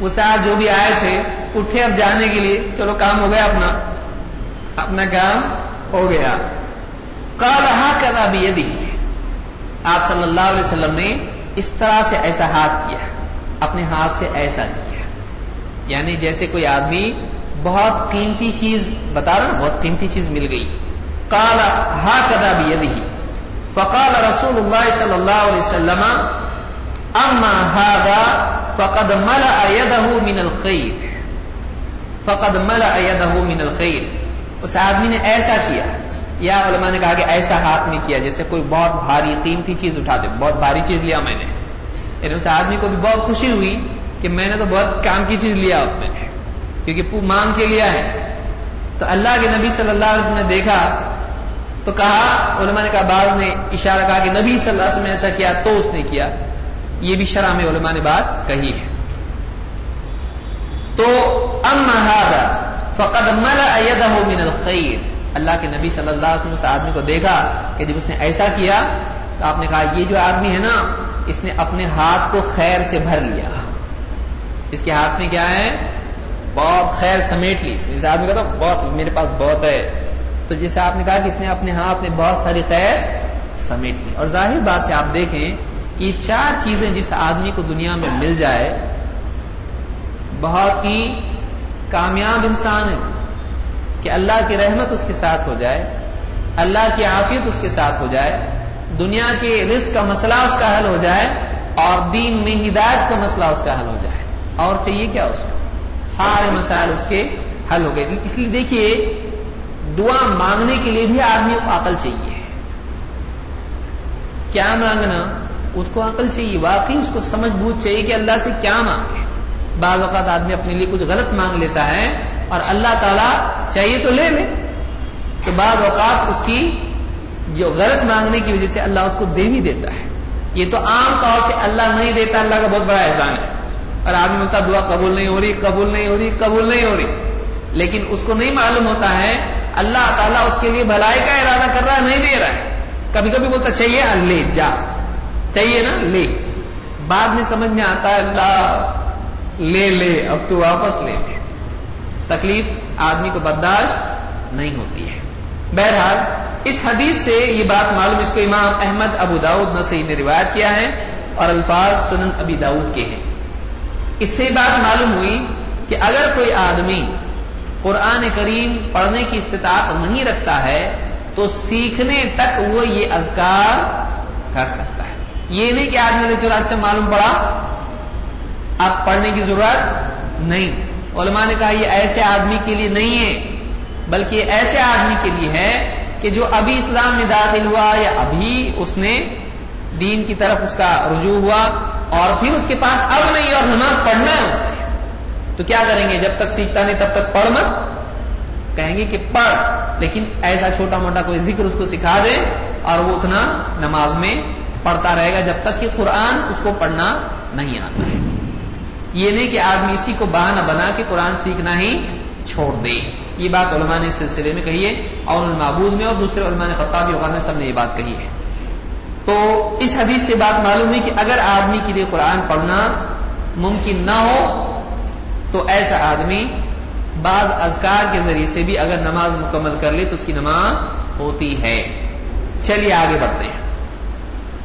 وہ صاحب جو بھی آئے تھے، اٹھے اب جانے کے لیے، چلو کام ہو گیا اپنا۔ اپنا کام ہو گیا۔ کال ہا کرا بھی یہ آپ صلی اللہ علیہ وسلم نے اس طرح سے ایسا ہاتھ کیا، اپنے ہاتھ سے ایسا کیا۔ یعنی جیسے کوئی آدمی بہت قیمتی چیز بتا رہا نا بہت قیمتی چیز مل گئی۔ کال ہا کدا بھی فقال رسول اللہ صلی اللہ علیہ وسلم اما هذا فقد ملأ يده من الخير۔ فقد ملأ يده من الخير۔ اس آدمی نے ایسا کیا۔ یا علماء نے کہا کہ ایسا ہاتھ نہیں کیا جیسے کوئی بہت بھاری قیمتی چیز اٹھا دے۔ بہت بھاری چیز لیا میں نے۔ یعنی اس آدمی کو بھی بہت خوشی ہوئی کہ میں نے تو بہت کام کی چیز لیا آپ نے کیونکہ مانگ کے لیا ہے۔ تو اللہ کے نبی صلی اللہ علیہ وسلم نے دیکھا تو کہا، علماء نے کہا، بعض نے اشارہ کہا کہ نبی صلی اللہ علیہ وسلم نے ایسا کیا تو اس نے کیا۔ یہ بھی شرح میں علماء نے بات کہی ہے۔ تو اما فقد ملأ يده من الخير۔ اللہ کے نبی صلی اللہ علیہ وسلم اس آدمی کو دیکھا کہ جب اس نے ایسا کیا تو آپ نے کہا، یہ جو آدمی ہے نا، اس نے اپنے ہاتھ کو خیر سے بھر لیا۔ اس کے ہاتھ میں کیا ہے؟ بہت خیر سمیٹ لی۔ اس نے اس آدمی کا تو بہت، میرے پاس بہت ہے۔ تو جیسے آپ نے کہا کہ اس نے اپنے ہاتھ میں بہت ساری خیر سمیٹ لی۔ اور ظاہر بات سے آپ دیکھیں کہ چار چیزیں جس آدمی کو دنیا میں مل جائے، بہت ہی کامیاب انسان ہے کہ اللہ کی رحمت اس کے ساتھ ہو جائے، اللہ کی عافیت اس کے ساتھ ہو جائے، دنیا کے رزق کا مسئلہ اس کا حل ہو جائے اور دین میں ہدایت کا مسئلہ اس کا حل ہو جائے۔ اور چاہیے کیا اس کو؟ سارے مسائل اس کے حل ہو گئے۔ اس لیے دیکھیے، دعا مانگنے کے لیے بھی آدمی کو عقل چاہیے۔ کیا مانگنا؟ اس کو عقل چاہیے، واقعی اس کو سمجھ بوجھ چاہیے کہ اللہ سے کیا مانگے۔ بعض اوقات آدمی اپنے لیے کچھ غلط مانگ لیتا ہے اور اللہ تعالیٰ چاہیے تو لے لے تو بعض اوقات اس کی جو غلط مانگنے کی وجہ سے اللہ اس کو دے بھی دیتا ہے۔ یہ تو عام طور سے اللہ نہیں دیتا، اللہ کا بہت بڑا احسان ہے۔ اور آدمی بولتا دعا قبول نہیں ہو رہی، قبول نہیں ہو رہی، قبول نہیں ہو رہی۔ لیکن اس کو نہیں معلوم ہوتا ہے، اللہ تعالیٰ اس کے لیے بھلائی کا ارادہ کر رہا ہے، نہیں دے رہا ہے۔ کبھی کبھی بولتا چاہیے لے، جا۔ چاہیے نا، لے۔ بعد میں سمجھ میں آتا ہے، اللہ لے لے، اب تو واپس لے لے۔ تکلیف آدمی کو برداشت نہیں ہوتی ہے۔ بہرحال، اس حدیث سے یہ بات معلوم، اس کو امام احمد ابو داود نسی نے روایت کیا ہے اور الفاظ سنن ابی داود کے ہیں۔ اس سے بات معلوم ہوئی کہ اگر کوئی آدمی قرآن کریم پڑھنے کی استطاعت نہیں رکھتا ہے، تو سیکھنے تک وہ یہ اذکار کر سکتا ہے۔ یہ نہیں کہ آدمی نے چلا اچھا معلوم پڑا اب پڑھنے کی ضرورت نہیں۔ علماء نے کہا یہ ایسے آدمی کے لیے نہیں ہے، بلکہ یہ ایسے آدمی کے لیے ہے کہ جو ابھی اسلام میں داخل ہوا یا ابھی اس نے دین کی طرف اس کا رجوع ہوا اور پھر اس کے پاس اب نہیں اور نماز پڑھنا ہے اس نے۔ تو کیا کریں گے؟ جب تک سیکھتا نہیں تب تک پڑھ مت۔ کہیں گے کہ پڑھ، لیکن ایسا چھوٹا موٹا کوئی ذکر اس کو سکھا دے اور وہ اتنا نماز میں پڑھتا رہے گا جب تک کہ قرآن اس کو پڑھنا نہیں آتا ہے۔ یہ نہیں کہ آدمی اسی کو بہانہ بنا کے قرآن سیکھنا ہی چھوڑ دے۔ یہ بات علماء نے اس سلسلے میں کہی ہے، اور المعبود میں اور دوسرے علماء نے خطابی نے سب نے یہ بات کہی ہے۔ تو اس حدیث سے بات معلوم ہوئی کہ اگر آدمی کے لیے قرآن پڑھنا ممکن نہ ہو، تو ایسا آدمی بعض اذکار کے ذریعے سے بھی اگر نماز مکمل کر لے تو اس کی نماز ہوتی ہے۔ چلیے آگے بڑھتے ہیں۔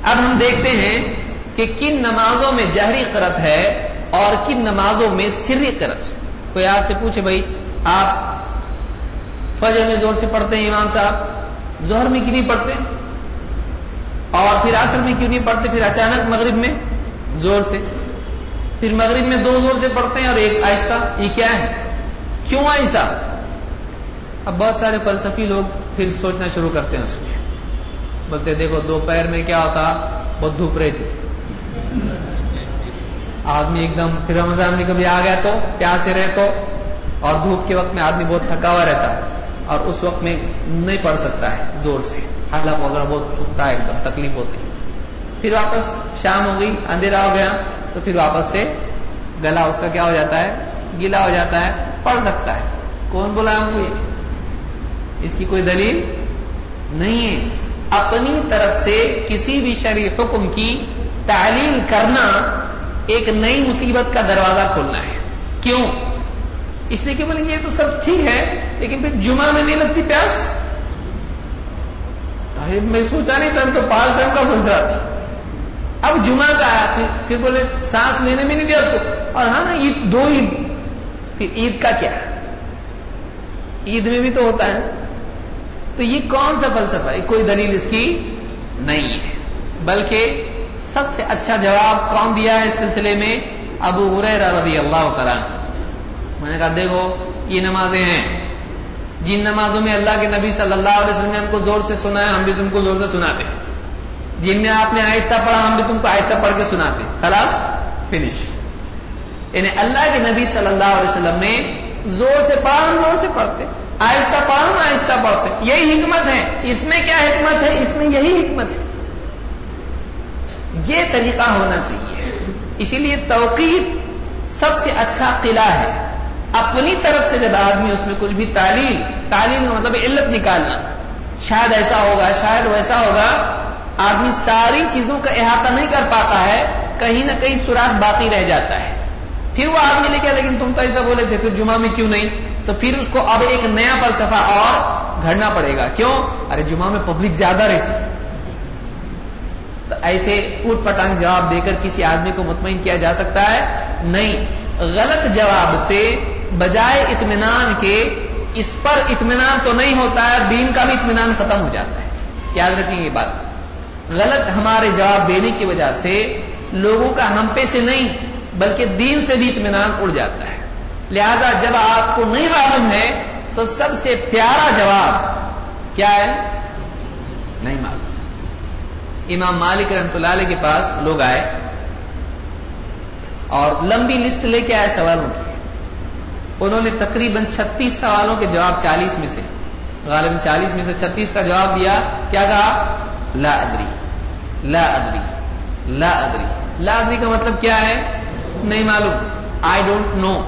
اب ہم دیکھتے ہیں کہ کن نمازوں میں جہری قرت ہے۔ اور کن نمازوں میں سری قرت کوئی آپ سے پوچھے بھائی، آپ فجر میں زور سے پڑھتے ہیں امام صاحب؟ زہر میں کیوں نہیں پڑھتے؟ اور پھر اصل میں کیوں نہیں پڑھتے؟ پھر اچانک مغرب میں زور سے۔ پھر مغرب میں دو زور سے پڑھتے ہیں اور ایک آہستہ۔ یہ کیا ہے؟ کیوں ایسا اب بہت سارے فلسفی لوگ پھر سوچنا شروع کرتے ہیں اس میں۔ بولتے دیکھو، دوپہر میں کیا ہوتا؟ بہت دھوپ رہی تھی آدمی ایک دم پھر رمضان میں کبھی آ گیا تو پیاسے رہے تو اور دھوپ کے وقت میں آدمی بہت تھکا ہوا رہتا ہے اور اس وقت میں نہیں پڑھ سکتا ہے زور سے۔ حالت وغیرہ بہت اٹھتا ہے، ایک دم تکلیف ہوتی پھر واپس شام ہو گئی، اندھیرا ہو گیا، تو پھر واپس سے گلا اس کا کیا ہو جاتا ہے؟ گیلا ہو جاتا ہے، پڑھ سکتا ہے۔ کون بولا ہم کو اس کی کوئی دلیل نہیں ہے۔ اپنی طرف سے کسی بھی شریف حکم کی تعلیم کرنا ایک نئی مصیبت کا دروازہ کھولنا ہے۔ کیوں؟ اس لیے کہ بولیں گے یہ تو سب ٹھیک ہے، لیکن پھر جمعہ میں نہیں لگتی پیاس؟ میں سوچا نہیں تھا تو پال ٹائم کا سوچ رہا تھا۔ اب جمعہ کا آیا، پھر بولے، سانس لینے میں نہیں دیا اس کو۔ اور ہاں نا، عید، دو عید۔ پھر عید کا کیا؟ عید میں بھی تو ہوتا ہے۔ تو یہ کون سا فلسفہ ہے؟ کوئی دلیل اس کی نہیں ہے۔ بلکہ سب سے اچھا جواب کون دیا ہے اس سلسلے میں؟ ابو رضی اللہ تعالیٰ میں نے کہا، دیکھو، یہ نمازیں ہیں۔ جن نمازوں میں اللہ کے نبی صلی اللہ علیہ وسلم نے ہم کو زور سے سنا ہے ہم بھی تم کو زور سے سناتے جن میں آپ نے آہستہ پڑھا، ہم بھی تم کو آہستہ پڑھ کے سناتے خلاص، فنش۔ یعنی اللہ کے نبی صلی اللہ علیہ وسلم نے زور سے پڑھا، ہم زور سے پڑھتے آہستہ پڑھا، ہم آہستہ پڑھتے یہی حکمت ہے۔ اس میں کیا حکمت ہے؟ اس میں یہی حکمت ہے۔ یہ طریقہ ہونا چاہیے۔ اسی لیے توقیف سب سے اچھا قلعہ ہے۔ اپنی طرف سے جب آدمی اس میں کچھ بھی تعلیم تعلیم کا مطلب علت نکالنا۔ شاید ایسا ہوگا، شاید ویسا ہوگا۔ آدمی ساری چیزوں کا احاطہ نہیں کر پاتا ہے، کہیں نہ کہیں سوراخ باقی رہ جاتا ہے۔ پھر وہ آدمی لے کے لیکن تم تو ایسا بولے تھے، پھر جمعہ میں کیوں نہیں؟ تو پھر اس کو اب ایک نیا فلسفہ اور گھڑنا پڑے گا۔ کیوں؟ ارے جمعہ میں پبلک زیادہ رہتی۔ تو ایسے اٹھ پٹانگ جواب دے کر کسی آدمی کو مطمئن کیا جا سکتا ہے؟ نہیں۔ غلط جواب سے بجائے اطمینان کے اس پر اطمینان تو نہیں ہوتا ہے، دین کا بھی اطمینان ختم ہو جاتا ہے۔ یاد رکھیں یہ بات۔ غلط ہمارے جواب دینے کی وجہ سے لوگوں کا ہم پہ سے نہیں، بلکہ دین سے بھی اطمینان اڑ جاتا ہے۔ لہذا جب آپ کو نہیں معلوم ہے، تو سب سے پیارا جواب کیا ہے؟ نہیں معلوم۔ امام مالک رحمت اللہ علیہ کے پاس لوگ آئے اور لمبی لسٹ لے کے آئے سوالوں کی۔ انہوں نے تقریباً چھتیس سوالوں کے جواب چالیس میں سے غالب چالیس میں سے چھتیس کا جواب دیا۔ کیا کہا؟ لا ادری۔ لا ادری۔ لا ادری۔ لا ادری کا مطلب کیا ہے؟ نہیں معلوم۔ آئی ڈونٹ نو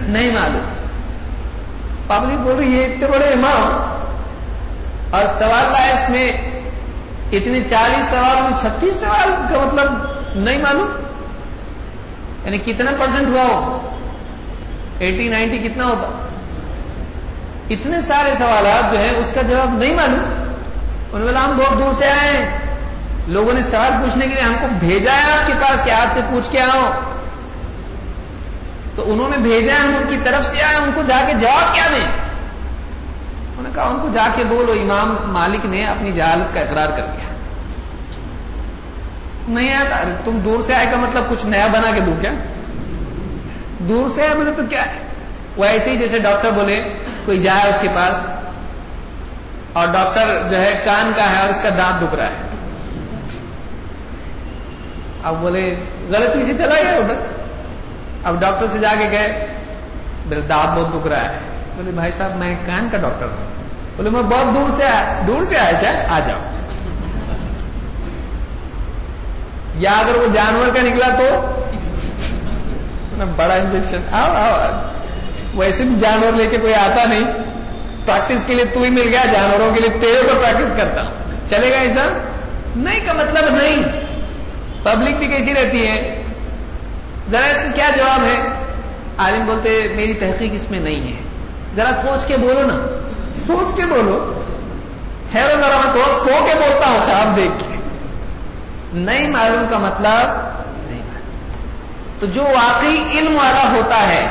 نہیں معلوم۔ پبلک بول رہی ہے اتنے بڑے امام۔ اور سوال لا اس میں اتنے چالیس سوال میں چھتیس سوال کا مطلب نہیں معلوم؟ یعنی کتنا پرسنٹ ہوا ہو؟ ایٹی، نائنٹی کتنا ہوتا اتنے سارے سوالات جو ہے اس کا جواب نہیں معلوم۔ انہوں نے ہم بہت دور سے آئے ہیں۔ لوگوں نے سوال پوچھنے کے لیے ہم کو بھیجا ہے آپ کے پاس کہ آپ سے پوچھ کے آؤ۔ تو انہوں نے بھیجا ہم ان کی طرف سے آئے ان کو جا کے جواب کیا دیں؟ کہا ان کو جا کے بولو، امام مالک نے اپنی جہالت کا اقرار کر دیا۔ نہیں آتا تم دور سے آئے کا مطلب کچھ نیا بنا کے دوں کیا؟ دور سے آئے تو کیا؟ ہے وہ ایسے ہی جیسے ڈاکٹر بولے، کوئی جائے اس کے پاس اور ڈاکٹر جو ہے کان کا ہے اور اس کا دانت دکھ رہا ہے۔ اب بولے، غلطی سے چلا گیا ادھر۔ اب ڈاکٹر سے جا کے گئے میرا دانت بہت دکھ رہا ہے۔ بولے، بھائی صاحب، میں کان کا ڈاکٹر ہوں۔ بولے، میں بہت دور سے آیا، دور سے آیا کیا؟ آ جاؤ۔ یا اگر وہ جانور کا نکلا تو؟ بڑا انجیکشن آؤ آؤ۔ ویسے بھی جانور لے کے کوئی آتا نہیں۔ پریکٹس کے لیے تو ہی مل گیا، جانوروں کے لیے تیرے کو پریکٹس کرتا ہوں۔ چلے گا ایسا؟ نہیں کا مطلب نہیں۔ پبلک بھی کیسی رہتی ہے ذرا اس میں کیا جواب ہے؟ عالم بولتے، میری تحقیق اس میں نہیں ہے۔ ذرا سوچ کے بولو نا۔ سوچ کے بولو ٹھہرو ذرا میں تو سو کے بولتا ہوں خواب دیکھ کے نہیں معلوم کا مطلب نہیں معلوم تو جو واقعی علم والا ہوتا ہے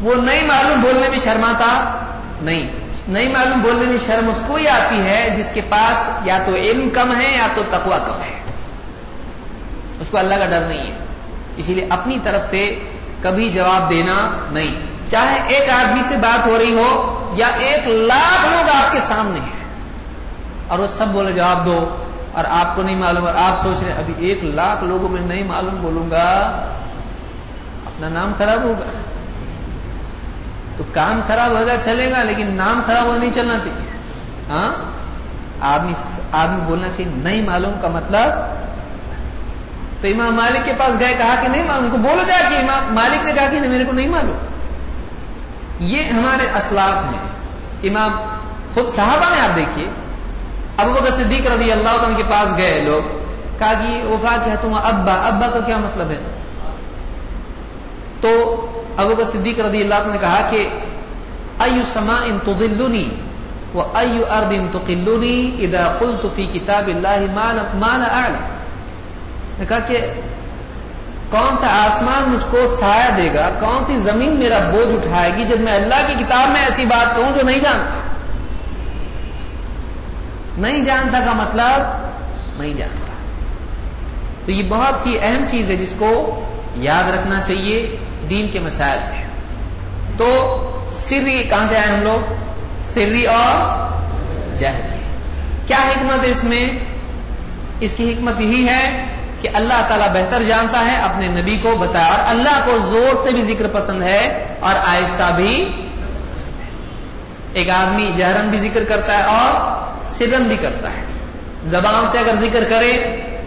وہ نہیں معلوم بولنے میں شرماتا نہیں نہیں معلوم بولنے میں شرم اس کو ہی آتی ہے جس کے پاس یا تو علم کم ہے یا تو تقوا کم ہے اس کو اللہ کا ڈر نہیں ہے اسی لیے اپنی طرف سے کبھی جواب دینا نہیں۔ چاہے ایک آدمی سے بات ہو رہی ہو یا ایک لاکھ لوگ آپ کے سامنے ہیں۔ اور وہ سب بولے جواب دو۔ اور آپ کو نہیں معلوم اور آپ سوچ رہے ابھی ایک لاکھ لوگوں میں نہیں معلوم بولوں گا۔ اپنا نام خراب ہوگا۔ تو کام خراب ہوگا، چلے گا، لیکن نام خراب ہو نہیں چلنا چاہیے۔ ہاں؟ آدمی آدمی بولنا چاہیے، نہیں معلوم کا مطلب تو امام مالک کے پاس گئے، کہا کہ نہیں معلوم۔ کو بولو جا کہ امام مالک نے کہا کہ میرے کو نہیں معلوم۔ یہ ہمارے اسلاف ہیں۔ امام خود صحابہ میں آپ دیکھیے۔ ابو بکر صدیق رضی اللہ عنہ کے پاس گئے لوگ۔ کہا کہ وفا کیا، تم ابا ابا کا کیا مطلب ہے؟ تو ابو بکر صدیق رضی اللہ عنہ نے کہا کہ ایو سما ان تضلنی و ایو ارض تقلنی اذا قلت فی کتاب اللہ ما لا اعلم۔ نے کہا کہ کون سا آسمان مجھ کو سایہ دے گا؟ کون سی زمین میرا بوجھ اٹھائے گی جب میں اللہ کی کتاب میں ایسی بات کہوں جو نہیں جانتا؟ نہیں جانتا کا مطلب نہیں جانتا۔ تو یہ بہت ہی اہم چیز ہے جس کو یاد رکھنا چاہیے دین کے مسائل میں۔ تو سری کہاں سے آئے ہم لوگ؟ سری اور جہری کیا حکمت ہے اس میں؟ اس کی حکمت یہی ہے کہ اللہ تعالیٰ بہتر جانتا ہے اپنے نبی کو بتایا اور اللہ کو زور سے بھی ذکر پسند ہے اور آہستہ بھی ایک آدمی جہرن بھی ذکر کرتا ہے اور سرن بھی کرتا ہے۔ زبان سے اگر ذکر کرے،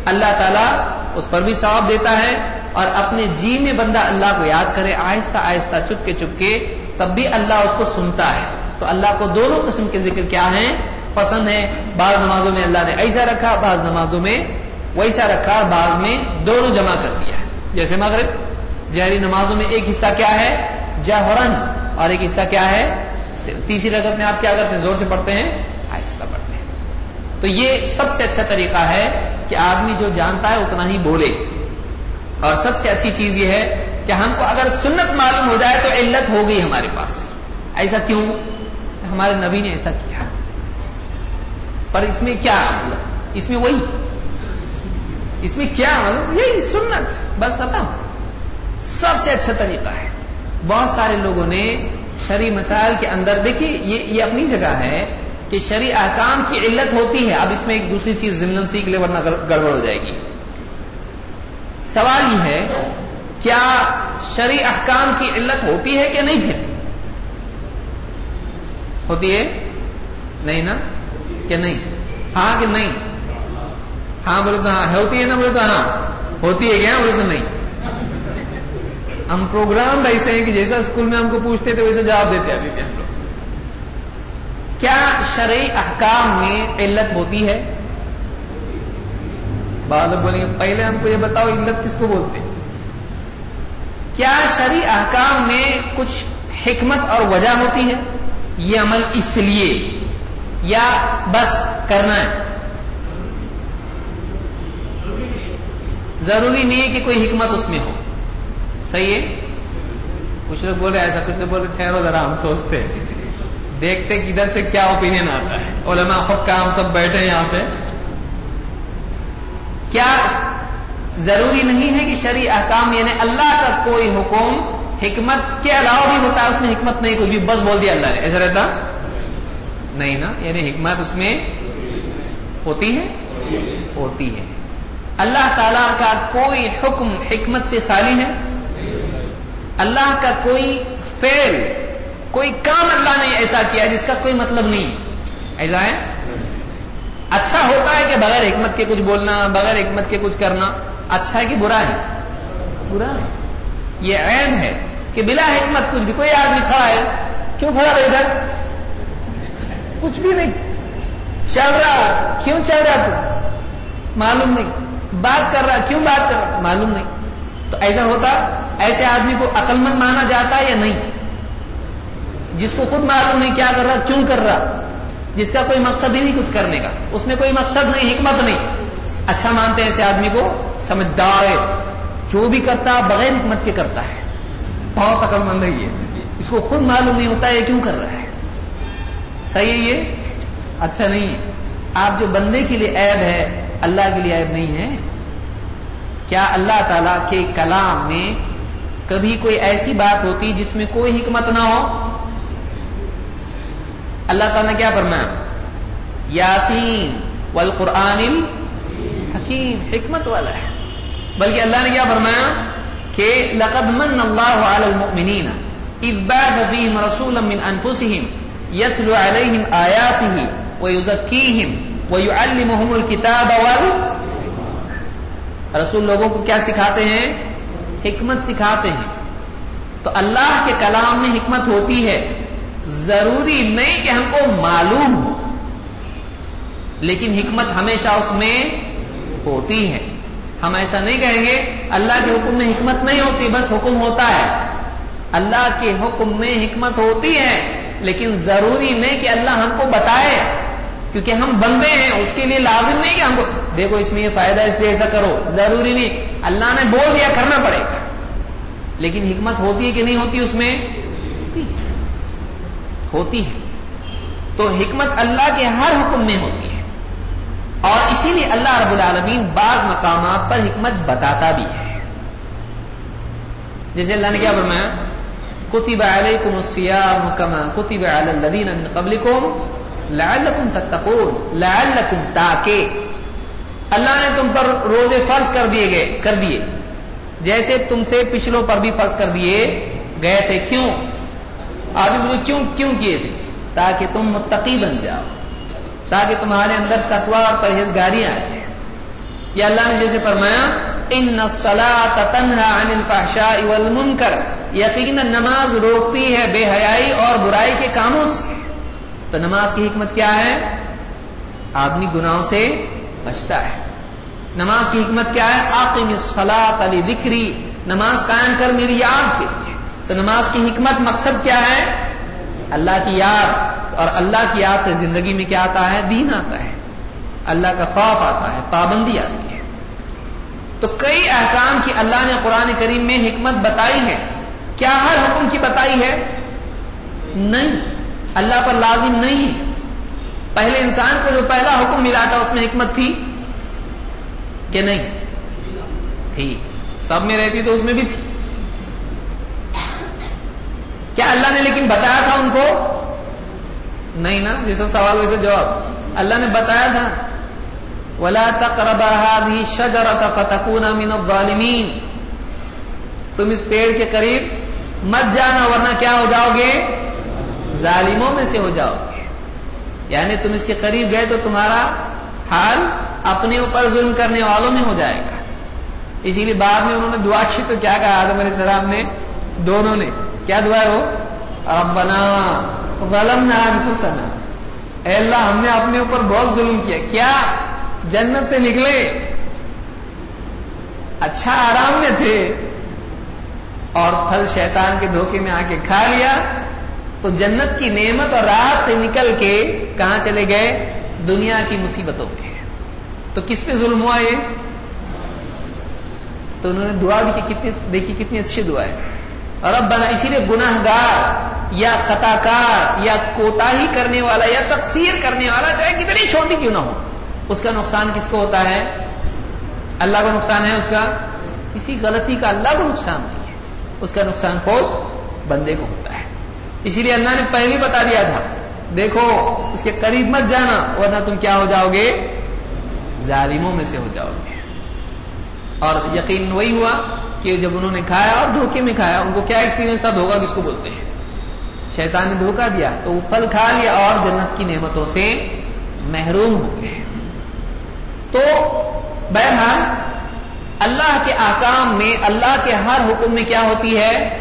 اللہ تعالیٰ اس پر بھی ثواب دیتا ہے اور اپنے جی میں بندہ اللہ کو یاد کرے، آہستہ آہستہ چپ کے چپ کے تب بھی اللہ اس کو سنتا ہے۔ تو اللہ کو دونوں قسم کے ذکر کیا ہیں، پسند ہے بعض نمازوں میں اللہ نے ایسا رکھا، بعض نمازوں میں ویسا رکھا بعض میں دونوں جمع کر دیا جیسے مغرب، جہری نمازوں میں ایک حصہ کیا ہے؟ جہرن اور ایک حصہ کیا ہے؟ تیسری رگت میں آپ کیا کرتے ہیں؟ زور سے پڑھتے ہیں؟ آہستہ پڑھتے ہیں۔ تو یہ سب سے اچھا طریقہ ہے کہ آدمی جو جانتا ہے اتنا ہی بولے۔ اور سب سے اچھی چیز یہ ہے کہ ہم کو اگر سنت معلوم ہو جائے تو علت ہو گئی ہمارے پاس۔ ایسا کیوں؟ ہمارے نبی نے ایسا کیا۔ پر اس میں کیا مطلب؟ اس میں وہی۔ اس میں کیا مطلب یہی سنت، بس ختم۔ سب سے اچھا طریقہ ہے۔ بہت سارے لوگوں نے شری مسائل کے اندر، دیکھیے، یہ یہ اپنی جگہ ہے کہ شری احکام کی علت ہوتی ہے۔ اب اس میں ایک دوسری چیز ضمن سیکھ لے، ورنہ گڑبڑ ہو جائے گی۔ سوال یہ ہے، کیا شری احکام کی علت ہوتی ہے کہ نہیں پھر ہوتی ہے؟ نہیں نا؟ کہ نہیں؟ ہاں کہ نہیں؟ ہاں بولے تو ہاں ہوتی ہے نا بولے تو ہاں۔ ہوتی ہے کیا؟ بولے تو نہیں۔ ہم پروگرام ایسے ہیں کہ جیسا اسکول میں ہم کو پوچھتے تھے ویسے جواب دیتے ابھی بھی ہم لوگ۔ کیا شرعی احکام میں علت ہوتی ہے؟ بعد بولیں گے، پہلے ہم کو یہ بتاؤ علت کس کو بولتے کیا شرعی احکام میں کچھ حکمت اور وجہ ہوتی ہے؟ یہ عمل اس لیے یا بس کرنا ہے؟ ضروری نہیں ہے کہ کوئی حکمت اس میں ہو۔ صحیح ہے؟ کچھ لوگ بولے ایسا کچھ لوگ بولے ٹھہرو ذرا، ہم سوچتے دیکھتے کدھر سے کیا اوپینین آتا ہے۔ علماء خود کا ہم سب بیٹھے یہاں پہ۔ کیا ضروری نہیں ہے کہ شرع احکام یعنی اللہ کا کوئی حکم، حکمت کے علاوہ بھی ہوتا ہے، اس میں حکمت نہیں، کچھ بھی بس بول دیا اللہ نے۔ ایسا رہتا؟ نہیں نا یعنی حکمت اس میں ہوتی ہے؟ ہوتی ہے۔ اللہ تعالی کا کوئی حکم حکمت سے خالی ہے؟ اللہ کا کوئی فیل کوئی کام اللہ نے ایسا کیا جس کا کوئی مطلب نہیں؟ ایسا ہے؟ اچھا ہوتا ہے کہ بغیر حکمت کے کچھ بولنا، بغیر حکمت کے کچھ کرنا اچھا ہے کہ برا ہے؟ برا ہے۔ یہ عیب ہے کہ بلا حکمت کچھ بھی، کوئی آدمی کھڑا ہے، کیوں کھڑا ہے ادھر؟ کچھ بھی نہیں۔ چل رہا، کیوں چل رہا تو؟ معلوم نہیں۔ بات کر رہا کیوں بات کر رہا معلوم نہیں۔ تو ایسا ہوتا، ایسے آدمی کو عقل مند مانا جاتا ہے یا نہیں؟ جس کو خود معلوم نہیں کیا کر رہا، کیوں کر رہا؟ جس کا کوئی مقصد ہی نہیں کچھ کرنے کا۔ اس میں کوئی مقصد نہیں، حکمت نہیں۔ اچھا مانتے ہیں ایسے آدمی کو، سمجھدار ہے جو بھی کرتا، بغیر حکمت کے کرتا ہے۔ بہت عقل مند ہے یہ۔ اس کو خود معلوم نہیں ہوتا ہے کیوں کر رہا ہے؟ صحیح ہے یہ؟ اچھا نہیں ہے۔ آپ جو بندے کے لیے عیب ہے، اللہ کے لیے عیب نہیں ہے۔ کیا اللہ تعالی کے کلام میں کبھی کوئی ایسی بات ہوتی جس میں کوئی حکمت نہ ہو؟ اللہ تعالیٰ نے کیا فرمایا؟ یاسین والقرآن حکیم حکمت والا ہے۔ بلکہ اللہ نے کیا فرمایا کہ لقد من اللہ علی المؤمنین اذ بعث فیہم رسولا من انفسہم یتلو علیہم آیاتہ ویزکیہم ویعلمہم الکتاب وال رسول لوگوں کو کیا سکھاتے ہیں؟ حکمت سکھاتے ہیں۔ تو اللہ کے کلام میں حکمت ہوتی ہے۔ ضروری نہیں کہ ہم کو معلوم ہو، لیکن حکمت ہمیشہ اس میں ہوتی ہے۔ ہم ایسا نہیں کہیں گے، اللہ کے حکم میں حکمت نہیں ہوتی، بس حکم ہوتا ہے۔ اللہ کے حکم میں حکمت ہوتی ہے، لیکن ضروری نہیں کہ اللہ ہم کو بتائے۔ کیونکہ ہم بندے ہیں، اس کے لیے لازم نہیں کہ ہم کو دیکھو، اس میں یہ فائدہ اس لیے ایسا کرو، ضروری نہیں۔ اللہ نے بول دیا، کرنا پڑے گا۔ لیکن حکمت ہوتی ہے کہ نہیں ہوتی، اس میں ہوتی ہے۔ تو حکمت اللہ کے ہر حکم میں ہوتی ہے۔ اور اسی لیے اللہ رب العالمین بعض مقامات پر حکمت بتاتا بھی ہے۔ جیسے اللہ نے کیا فرمایا؟ کتب علیکم الصیام کما کتب علی الذین من قبلکم لعلکم تتقون، لعلکم تاکہ اللہ نے تم پر روزے فرض کر دیے گئے، کر دیے۔ جیسے تم سے پچھلوں پر بھی فرض کر دیے گئے تھے، کیوں؟ آدمی مجھے کیوں کیوں کیے تھے؟ تاکہ تم متقی بن جاؤ، تاکہ تمہارے اندر تقوا اور پرہیزگاریاں آ جائیں یا اللہ نے جیسے فرمایا، ان تنہا عن الفحشاء والمنکر یقینا نماز روکتی ہے بے حیائی اور برائی کے کاموں سے۔ تو نماز کی حکمت کیا ہے؟ آدمی گناہوں سے بچتا ہے۔ نماز کی حکمت کیا ہے؟ آقم الصلاۃ علی ذکری نماز قائم کر میری یاد کے لیے۔ تو نماز کی حکمت مقصد کیا ہے؟ اللہ کی یاد۔ اور اللہ کی یاد سے زندگی میں کیا آتا ہے؟ دین آتا ہے۔ اللہ کا خوف آتا ہے، پابندی آتی ہے۔ تو کئی احکام کی اللہ نے قرآن کریم میں حکمت بتائی ہے۔ کیا ہر حکم کی بتائی ہے؟ نہیں۔ اللہ پر لازم نہیں ہے۔ پہلے انسان کو جو پہلا حکم ملا تھا، اس میں حکمت تھی کہ نہیں؟ تھی۔ سب میں رہتی تو اس میں بھی تھی۔ کیا اللہ نے لیکن بتایا تھا ان کو؟ نہیں نا جیسا سوال ویسے جواب۔ اللہ نے بتایا تھا۔ ولا هذه الشجره فتكون من الظالمين۔ تم اس پیڑ کے قریب مت جانا، ورنہ کیا ہو جاؤ گے؟ ظالموں میں سے ہو جاؤ۔ یعنی تم اس کے قریب گئے تو تمہارا حال اپنے اوپر ظلم کرنے والوں میں ہو جائے گا۔ اسی لیے بعد میں انہوں نے دعا کی تو کیا کہا؟ آدم علیہ السلام نے، دونوں نے۔ کیا دعا ہے وہ؟ ربنا ظلمنا انفسنا۔ اے اللہ، ہم نے اپنے اوپر بہت ظلم کیا۔ کیا جنت سے نکلے؟ اچھا آرام میں تھے۔ اور پھل شیطان کے دھوکے میں آ کے کھا لیا۔ تو جنت کی نعمت اور راحت سے نکل کے کہاں چلے گئے؟ دنیا کی مصیبتوں پہ تو کس پہ ظلم ہوا یہ؟ تو انہوں نے دعا بھی کتنی دیکھی کتنی اچھی دعا ہے۔ اور اب بنا اسی لیے گناہ گار یا خطا کار یا کوتا ہی کرنے والا یا تقسیر کرنے والا، چاہے کتنی چھوٹی کیوں نہ ہو، اس کا نقصان کس کو ہوتا ہے؟ اللہ کو نقصان ہے اس کا۔ کسی غلطی کا اللہ کو نقصان نہیں ہے۔ اس کا نقصان خود بندے کو ہوتا ہے۔ اسی لیے اللہ نے پہلے بتا دیا تھا، دیکھو، اس کے قریب مت جانا، ورنہ تم کیا ہو جاؤ گے؟ ظالموں میں سے ہو جاؤ گے۔ اور یقین وہی ہوا کہ جب انہوں نے کھایا اور دھوکے میں کھایا، ان کو کیا ایکسپیرینس تھا؟ دھوکا کس کو بولتے ہیں؟ شیطان نے دھوکا دیا، تو وہ پھل کھا لیا اور جنت کی نعمتوں سے محروم ہو گئے۔ تو بہرحال، اللہ کے آکام میں، اللہ کے ہر حکم میں کیا ہوتی ہے؟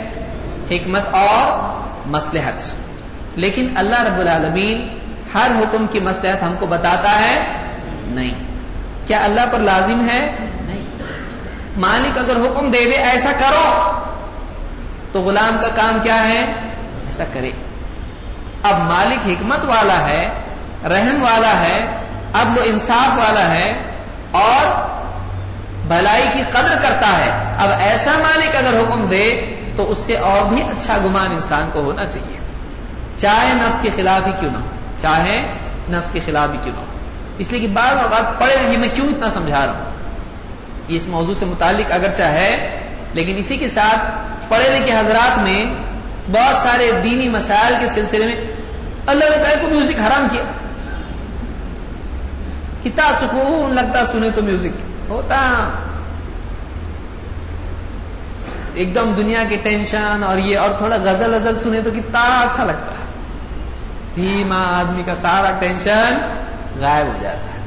حکمت اور مسلحت لیکن اللہ رب العالمین ہر حکم کی مسلحت ہم کو بتاتا ہے نہیں۔ کیا اللہ پر لازم ہے؟ نہیں۔ مالک اگر حکم دے دے ایسا کرو، تو غلام کا کام کیا ہے؟ ایسا کرے۔ اب مالک حکمت والا ہے، رحم والا ہے، عدل و انصاف والا ہے اور بھلائی کی قدر کرتا ہے۔ اب ایسا مالک اگر حکم دے تو اس سے اور بھی اچھا گمان انسان کو ہونا چاہیے۔ چاہے نفس کے خلاف ہی کیوں نہ ہو، چاہے نفس کے خلاف ہی کیوں نہ ہو۔ اس لیے کہ بعض اوقات پڑھے لکھے میں کیوں اتنا سمجھا رہا ہوں؟ یہ اس موضوع سے متعلق اگرچہ ہے لیکن اسی کے ساتھ پڑھے لکھے حضرات میں بہت سارے دینی مسائل کے سلسلے میں اللہ نے تعالیٰ کو میوزک حرام کیا؟ کتنا سکون لگتا سنے تو میوزک ہوتا۔ ایک دم دنیا کی ٹینشن اور یہ اور تھوڑا غزل غزل سنے تو کتنا اچھا لگتا ہے۔ دھیما آدمی کا سارا ٹینشن غائب ہو جاتا ہے۔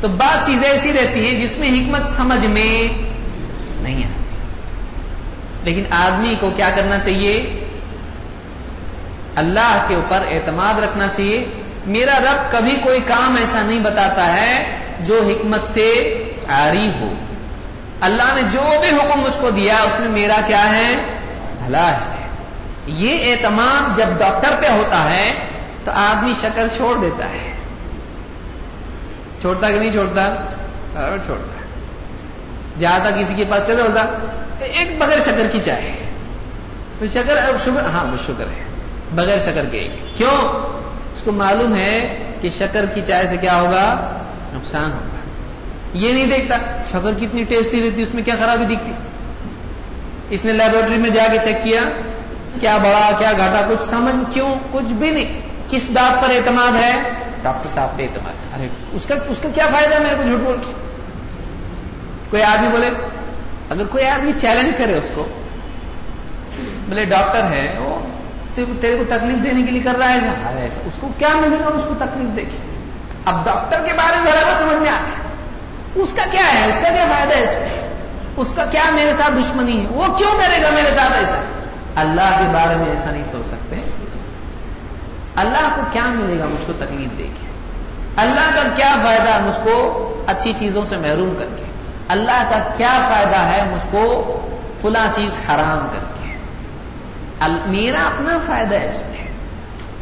تو بعض چیزیں ایسی رہتی ہیں جس میں حکمت سمجھ میں نہیں آتی۔ لیکن آدمی کو کیا کرنا چاہیے؟ اللہ کے اوپر اعتماد رکھنا چاہیے۔ میرا رب کبھی کوئی کام ایسا نہیں بتاتا ہے جو حکمت سے آری ہو۔ اللہ نے جو بھی حکم مجھ کو دیا اس میں میرا کیا ہے؟ بھلا ہے۔ یہ اعتماد جب ڈاکٹر پہ ہوتا ہے، تو آدمی شکر چھوڑ دیتا ہے۔ چھوڑتا کہ نہیں چھوڑتا؟ چھوڑتا۔ جاتا کسی کے پاس کیسے ہوتا؟ ایک بغیر شکر کی چائے۔ شکر شکر ہاں وہ شکر ہے۔ بغیر شکر کے۔ ایک کیوں؟ اس کو معلوم ہے کہ شکر کی چائے سے کیا ہوگا؟ نقصان ہوگا۔ یہ نہیں دیکھتا شکر کتنی ٹیسٹی رہتی، اس میں کیا خرابی دکھتی؟ اس نے لیبورٹری میں جا کے چیک کیا کیا بڑا، کیا گھاٹا، کچھ سمجھ کیوں؟ کچھ بھی نہیں۔ کس بات پر اعتماد ہے؟ ڈاکٹر صاحب پہ اعتماد۔ ارے، اس کا اس کا کیا فائدہ میرے کو جھوٹ بول کے؟ کوئی آدمی بولے، اگر کوئی آدمی چیلنج کرے اس کو، بولے ڈاکٹر ہے، وہ تیرے کو تکلیف دینے کے لیے کر رہا ہے۔ ایسا، اس کو کیا ملے گا اس کو تکلیف دے کے؟ اب ڈاکٹر کے بارے میں ذرا سمجھ میں آتا اس کا کیا ہے؟ اس کا کیا فائدہ ہے اس میں؟ اس کا کیا میرے ساتھ دشمنی ہے؟ وہ کیوں کرے گا میرے ساتھ ایسا؟ اللہ کے بارے میں ایسا نہیں سوچ سکتے۔ اللہ کو کیا ملے گا؟ مجھ کو تکلیف دے کے۔ اللہ کا کیا فائدہ؟ مجھ کو اچھی چیزوں سے محروم کر کے۔ اللہ کا کیا فائدہ ہے؟ مجھ کو کھلا چیز حرام کر کے۔ میرا اپنا فائدہ ہے اس میں۔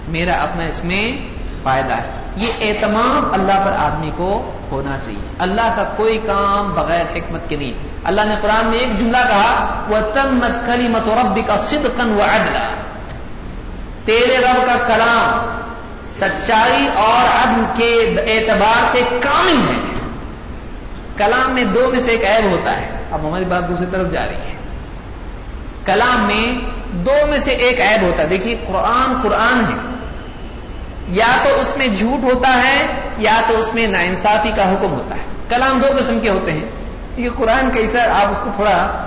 میرا اپنا اس میں فائدہ ہے۔ یہ اعتماد اللہ پر آدمی کو ہونا چاہیے۔ اللہ کا کوئی کام بغیر حکمت کے نہیں۔ اللہ نے قرآن میں ایک جملہ کہا وہ تنت کلی مت رب کا صدقن و عدلا تیرے رب کا کلام سچائی اور عدل کے اعتبار سے کامل ہے۔ کلام میں دو میں سے ایک عیب ہوتا ہے۔ اب ہماری بات دوسری طرف جا رہی ہے۔ کلام میں دو میں سے ایک عیب ہوتا ہے۔ دیکھیے، قرآن قرآن ہے۔ یا تو اس میں جھوٹ ہوتا ہے یا تو اس میں ناانصافی کا حکم ہوتا ہے۔ کلام دو قسم کے ہوتے ہیں۔ یہ قرآن کیسا آپ اس کو تھوڑا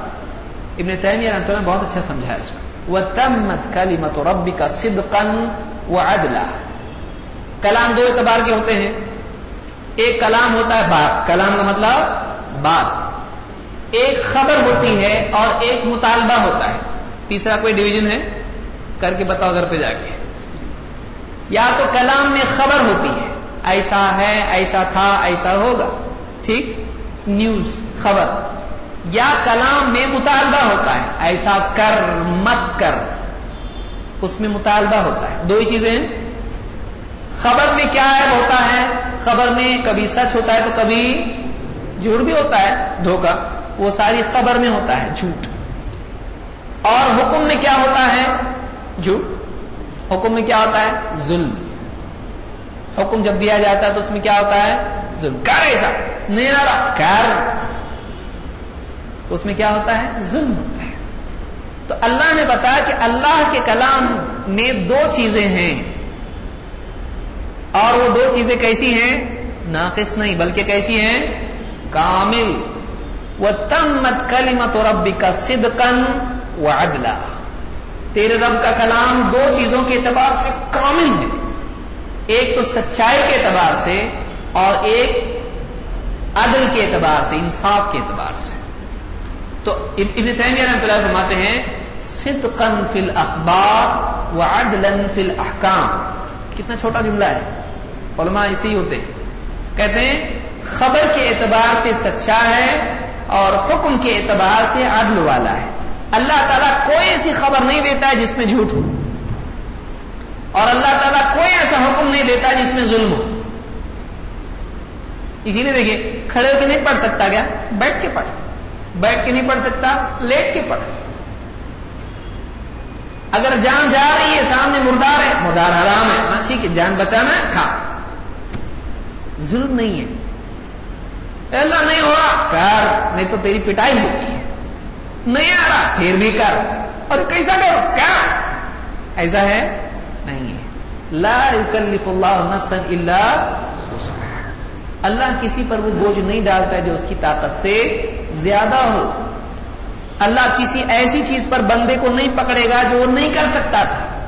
ابن تعمیر نے بہت اچھا سمجھا اس کو وہ تمت کلی مت ربی کا صدقن وعدلا۔ کلام دو اعتبار کے ہوتے ہیں۔ ایک کلام ہوتا ہے بات۔ کلام کا مطلب بات۔ ایک خبر ہوتی ہے اور ایک مطالبہ ہوتا ہے۔ تیسرا کوئی ڈویژن ہے؟ کر کے بتاؤ گھر پہ جا کے۔ یا تو کلام میں خبر ہوتی ہے۔ ایسا ہے، ایسا تھا، ایسا ہوگا۔ ٹھیک؟ نیوز، خبر۔ یا کلام میں مطالبہ ہوتا ہے۔ ایسا کر مت کر۔ اس میں مطالبہ ہوتا ہے۔ دو ہی چیزیں خبر میں کیا ہے؟ ہوتا ہے۔ خبر میں کبھی سچ ہوتا ہے تو کبھی جھوٹ بھی ہوتا ہے۔ دھوکا وہ ساری خبر میں ہوتا ہے۔ جھوٹ۔ اور حکم میں کیا ہوتا ہے؟ جھوٹ۔ حکم میں کیا ہوتا ہے؟ ظلم۔ حکم جب دیا جاتا ہے تو اس میں کیا ہوتا ہے؟ ظلم۔ کر ایسا۔ نہیں کر۔ اس میں کیا ہوتا ہے؟ ظلم۔ ہوتا ہے تو اللہ نے بتایا کہ اللہ کے کلام میں دو چیزیں ہیں۔ اور وہ دو چیزیں کیسی ہیں؟ ناقص نہیں، بلکہ کیسی ہیں؟ کامل۔ وہ تمت کلیمت اور ربی کا صدقن و تیرے رب کا کلام دو چیزوں کے اعتبار سے کامل ہے۔ ایک تو سچائی کے اعتبار سے اور ایک عدل کے اعتبار سے، انصاف کے اعتبار سے۔ تو ابن تیمیہ رحمۃ اللہ فرماتے ہیں صدقن فی الاخبار وعدلا فی الاحکام۔ کتنا چھوٹا جملہ ہے۔ علماء اسی ہوتے ہیں۔ کہتے ہیں، خبر کے اعتبار سے سچا ہے اور حکم کے اعتبار سے عدل والا ہے۔ اللہ تعالیٰ کوئی ایسی خبر نہیں دیتا ہے جس میں جھوٹ ہو۔ اور اللہ تعالیٰ کوئی ایسا حکم نہیں دیتا جس میں ظلم ہو۔ اسی لیے دیکھیے، کھڑے ہو کے نہیں پڑھ سکتا کیا؟ بیٹھ کے پڑھ۔ بیٹھ کے نہیں پڑھ سکتا، لیٹ کے پڑھ۔ اگر جان جا رہی ہے، سامنے مردار ہے، مردار حرام ہے ہاں، ٹھیک ہے، جان بچانا ہے، کھا۔ ظلم نہیں ہے۔ اللہ، نہیں ہو رہا کر، نہیں تو تیری پٹائی ہوتی ہے نہیں آ رہا۔ پھر بھی کر۔ اور کیسا کرو؟ کیا؟ ایسا ہے؟ نہیں ہے۔ لا یکلف اللہ نفسا الا اللہ کسی پر وہ بوجھ نہیں ڈالتا ہے جو اس کی طاقت سے زیادہ ہو۔ اللہ کسی ایسی چیز پر بندے کو نہیں پکڑے گا جو وہ نہیں کر سکتا تھا۔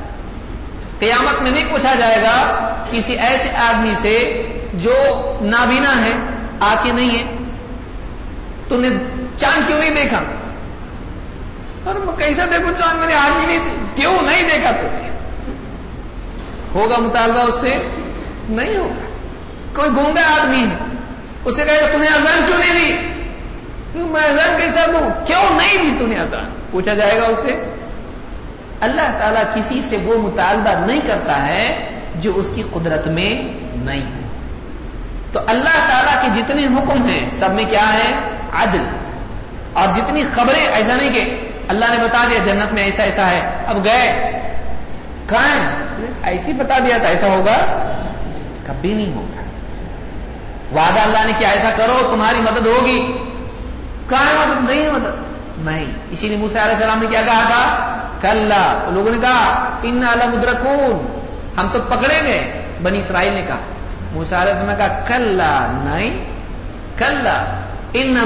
قیامت میں نہیں پوچھا جائے گا کسی ایسے آدمی سے جو نابینا ہے آ کے نہیں ہے۔ تو نے چاند کیوں نہیں دیکھا؟ اور کیسا دیکھو چاند میں نے آدمی نہیں کیوں نہیں دیکھا تو؟ ہوگا مطالبہ اس سے؟ نہیں ہوگا۔ کوئی گونگا آدمی ہے، اسے کہے تمہیں اذان کیوں نہیں دی؟ میں اذان کیسا دوں؟ کیوں نہیں دی تھی اذان؟ پوچھا جائے گا اسے۔ اللہ تعالیٰ کسی سے وہ مطالبہ نہیں کرتا ہے جو اس کی قدرت میں نہیں ہے تو اللہ تعالیٰ کے جتنے حکم ہیں، سب میں کیا ہے؟ عدل۔ اور جتنی خبریں ایسا نہیں کہ اللہ نے بتا دیا جنت میں ایسا ایسا ہے۔ اب گئے۔ کہاں ایسی بتا دیا تھا ایسا ہوگا۔ کبھی نہیں ہوگا۔ وعدہ اللہ نے کیا، ایسا کرو، تمہاری مدد ہوگی۔ کہاں مدد؟ نہیں مدد۔ نہیں۔ اسی لیے موسیٰ علیہ السلام نے کیا کہا تھا؟ کل لوگوں نے کہا ان مدرکون ہم تو پکڑے گئے بنی اسرائیل نے کہا۔ موسیٰ علیہ السلام نے کہا کل نہیں۔ کل ان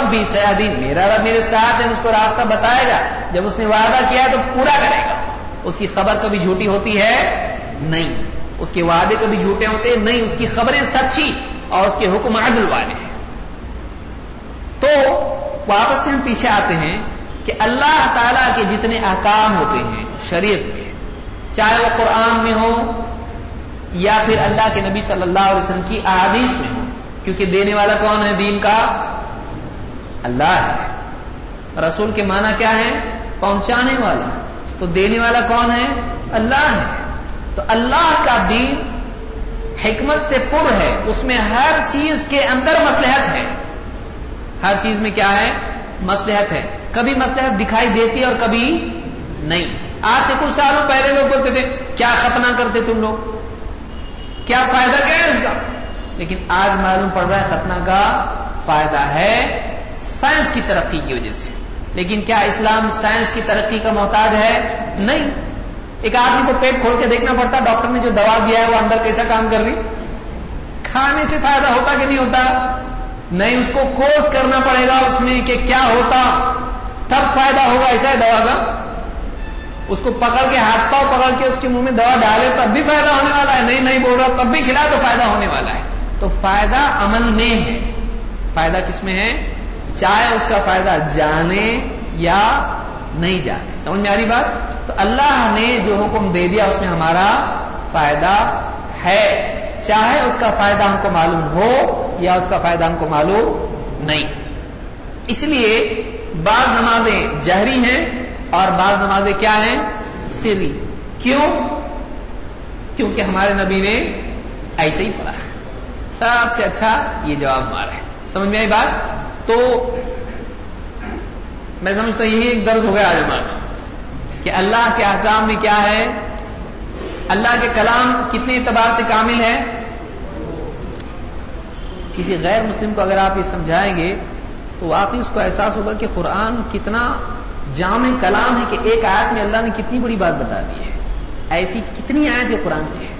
ربی سیادین میرا رب میرے ساتھ ہے اس کو راستہ بتائے گا۔ جب اس نے وعدہ کیا تو پورا کرے گا۔ اس کی خبر کبھی جھوٹی ہوتی ہے؟ نہیں۔ اس کے وعدے کبھی جھوٹے ہوتے ہیں؟ نہیں۔ اس کی خبریں سچی اور اس کے حکم عدل والے ہیں۔ تو واپس سے ہم پیچھے آتے ہیں کہ اللہ تعالی کے جتنے احکام ہوتے ہیں شریعت کے، چاہے وہ قرآن میں ہو یا پھر اللہ کے نبی صلی اللہ علیہ وسلم کی احادیث میں ہو کیونکہ دینے والا کون ہے؟ دین کا اللہ ہے۔ رسول کے معنی کیا ہے پہنچانے والا۔ تو دینے والا کون ہے؟ اللہ ہے۔ تو اللہ کا دین حکمت سے پر ہے۔ اس میں ہر چیز کے اندر مسلحت ہے۔ ہر چیز میں کیا ہے؟ مسلحت ہے۔ کبھی مسلحت دکھائی دیتی ہے اور کبھی نہیں۔ آج سے کچھ سالوں پہلے لوگ بولتے تھے، کیا ختنہ کرتے تم لوگ؟ کیا فائدہ کیا ہے اس کا؟ لیکن آج معلوم پڑ رہا ہے ختنہ کا فائدہ ہے سائنس کی ترقی کی وجہ سے۔ لیکن کیا اسلام سائنس کی ترقی کا محتاج ہے؟ نہیں۔ ایک آدمی کو پیٹ کھول کے دیکھنا پڑتا، ڈاکٹر نے جو دوا دیا ہے وہ اندر کیسا کام کر رہی؟ کھانے سے فائدہ ہوتا کہ نہیں ہوتا؟ نہیں، اس کو کورس کرنا پڑے گا اس میں کہ کیا ہوتا؟ تب فائدہ ہوگا ایسا ہے دوا کا؟ اس کو پکڑ کے ہاتھ پاؤ پکڑ کے اس کے منہ میں دوا ڈالے تب بھی فائدہ ہونے والا ہے۔ نہیں نہیں بول رہا تب بھی کھلا تو فائدہ ہونے والا ہے۔ تو فائدہ عمل میں ہے۔ فائدہ کس میں ہے؟ چاہے اس کا فائدہ جانے یا نہیں جانے۔ سمجھ میں آ رہی بات؟ تو اللہ نے جو حکم دے دیا، اس میں ہمارا فائدہ ہے۔ چاہے اس کا فائدہ ہم کو معلوم ہو یا اس کا فائدہ ہم کو معلوم نہیں۔ اس لیے بعض نمازیں جہری ہیں اور بعض نمازیں کیا ہیں؟ سری۔ کیوں؟ کیونکہ ہمارے نبی نے ایسے ہی پڑھا۔ ہے سب سے اچھا یہ جواب ہمارا ہے۔ سمجھ میں آئی بات؟ تو میں سمجھتا ہوں یہی ایک درد ہو گیا آج ہمارا کہ اللہ کے احکام میں کیا ہے؟ اللہ کے کلام کتنے اعتبار سے کامل ہے کسی غیر مسلم کو اگر آپ یہ سمجھائیں گے تو واقعی اس کو احساس ہوگا کہ قرآن کتنا جامع کلام ہے کہ ایک آیت میں اللہ نے کتنی بڑی بات بتا دی ہے۔ ایسی کتنی آیتیں قرآن کی ہے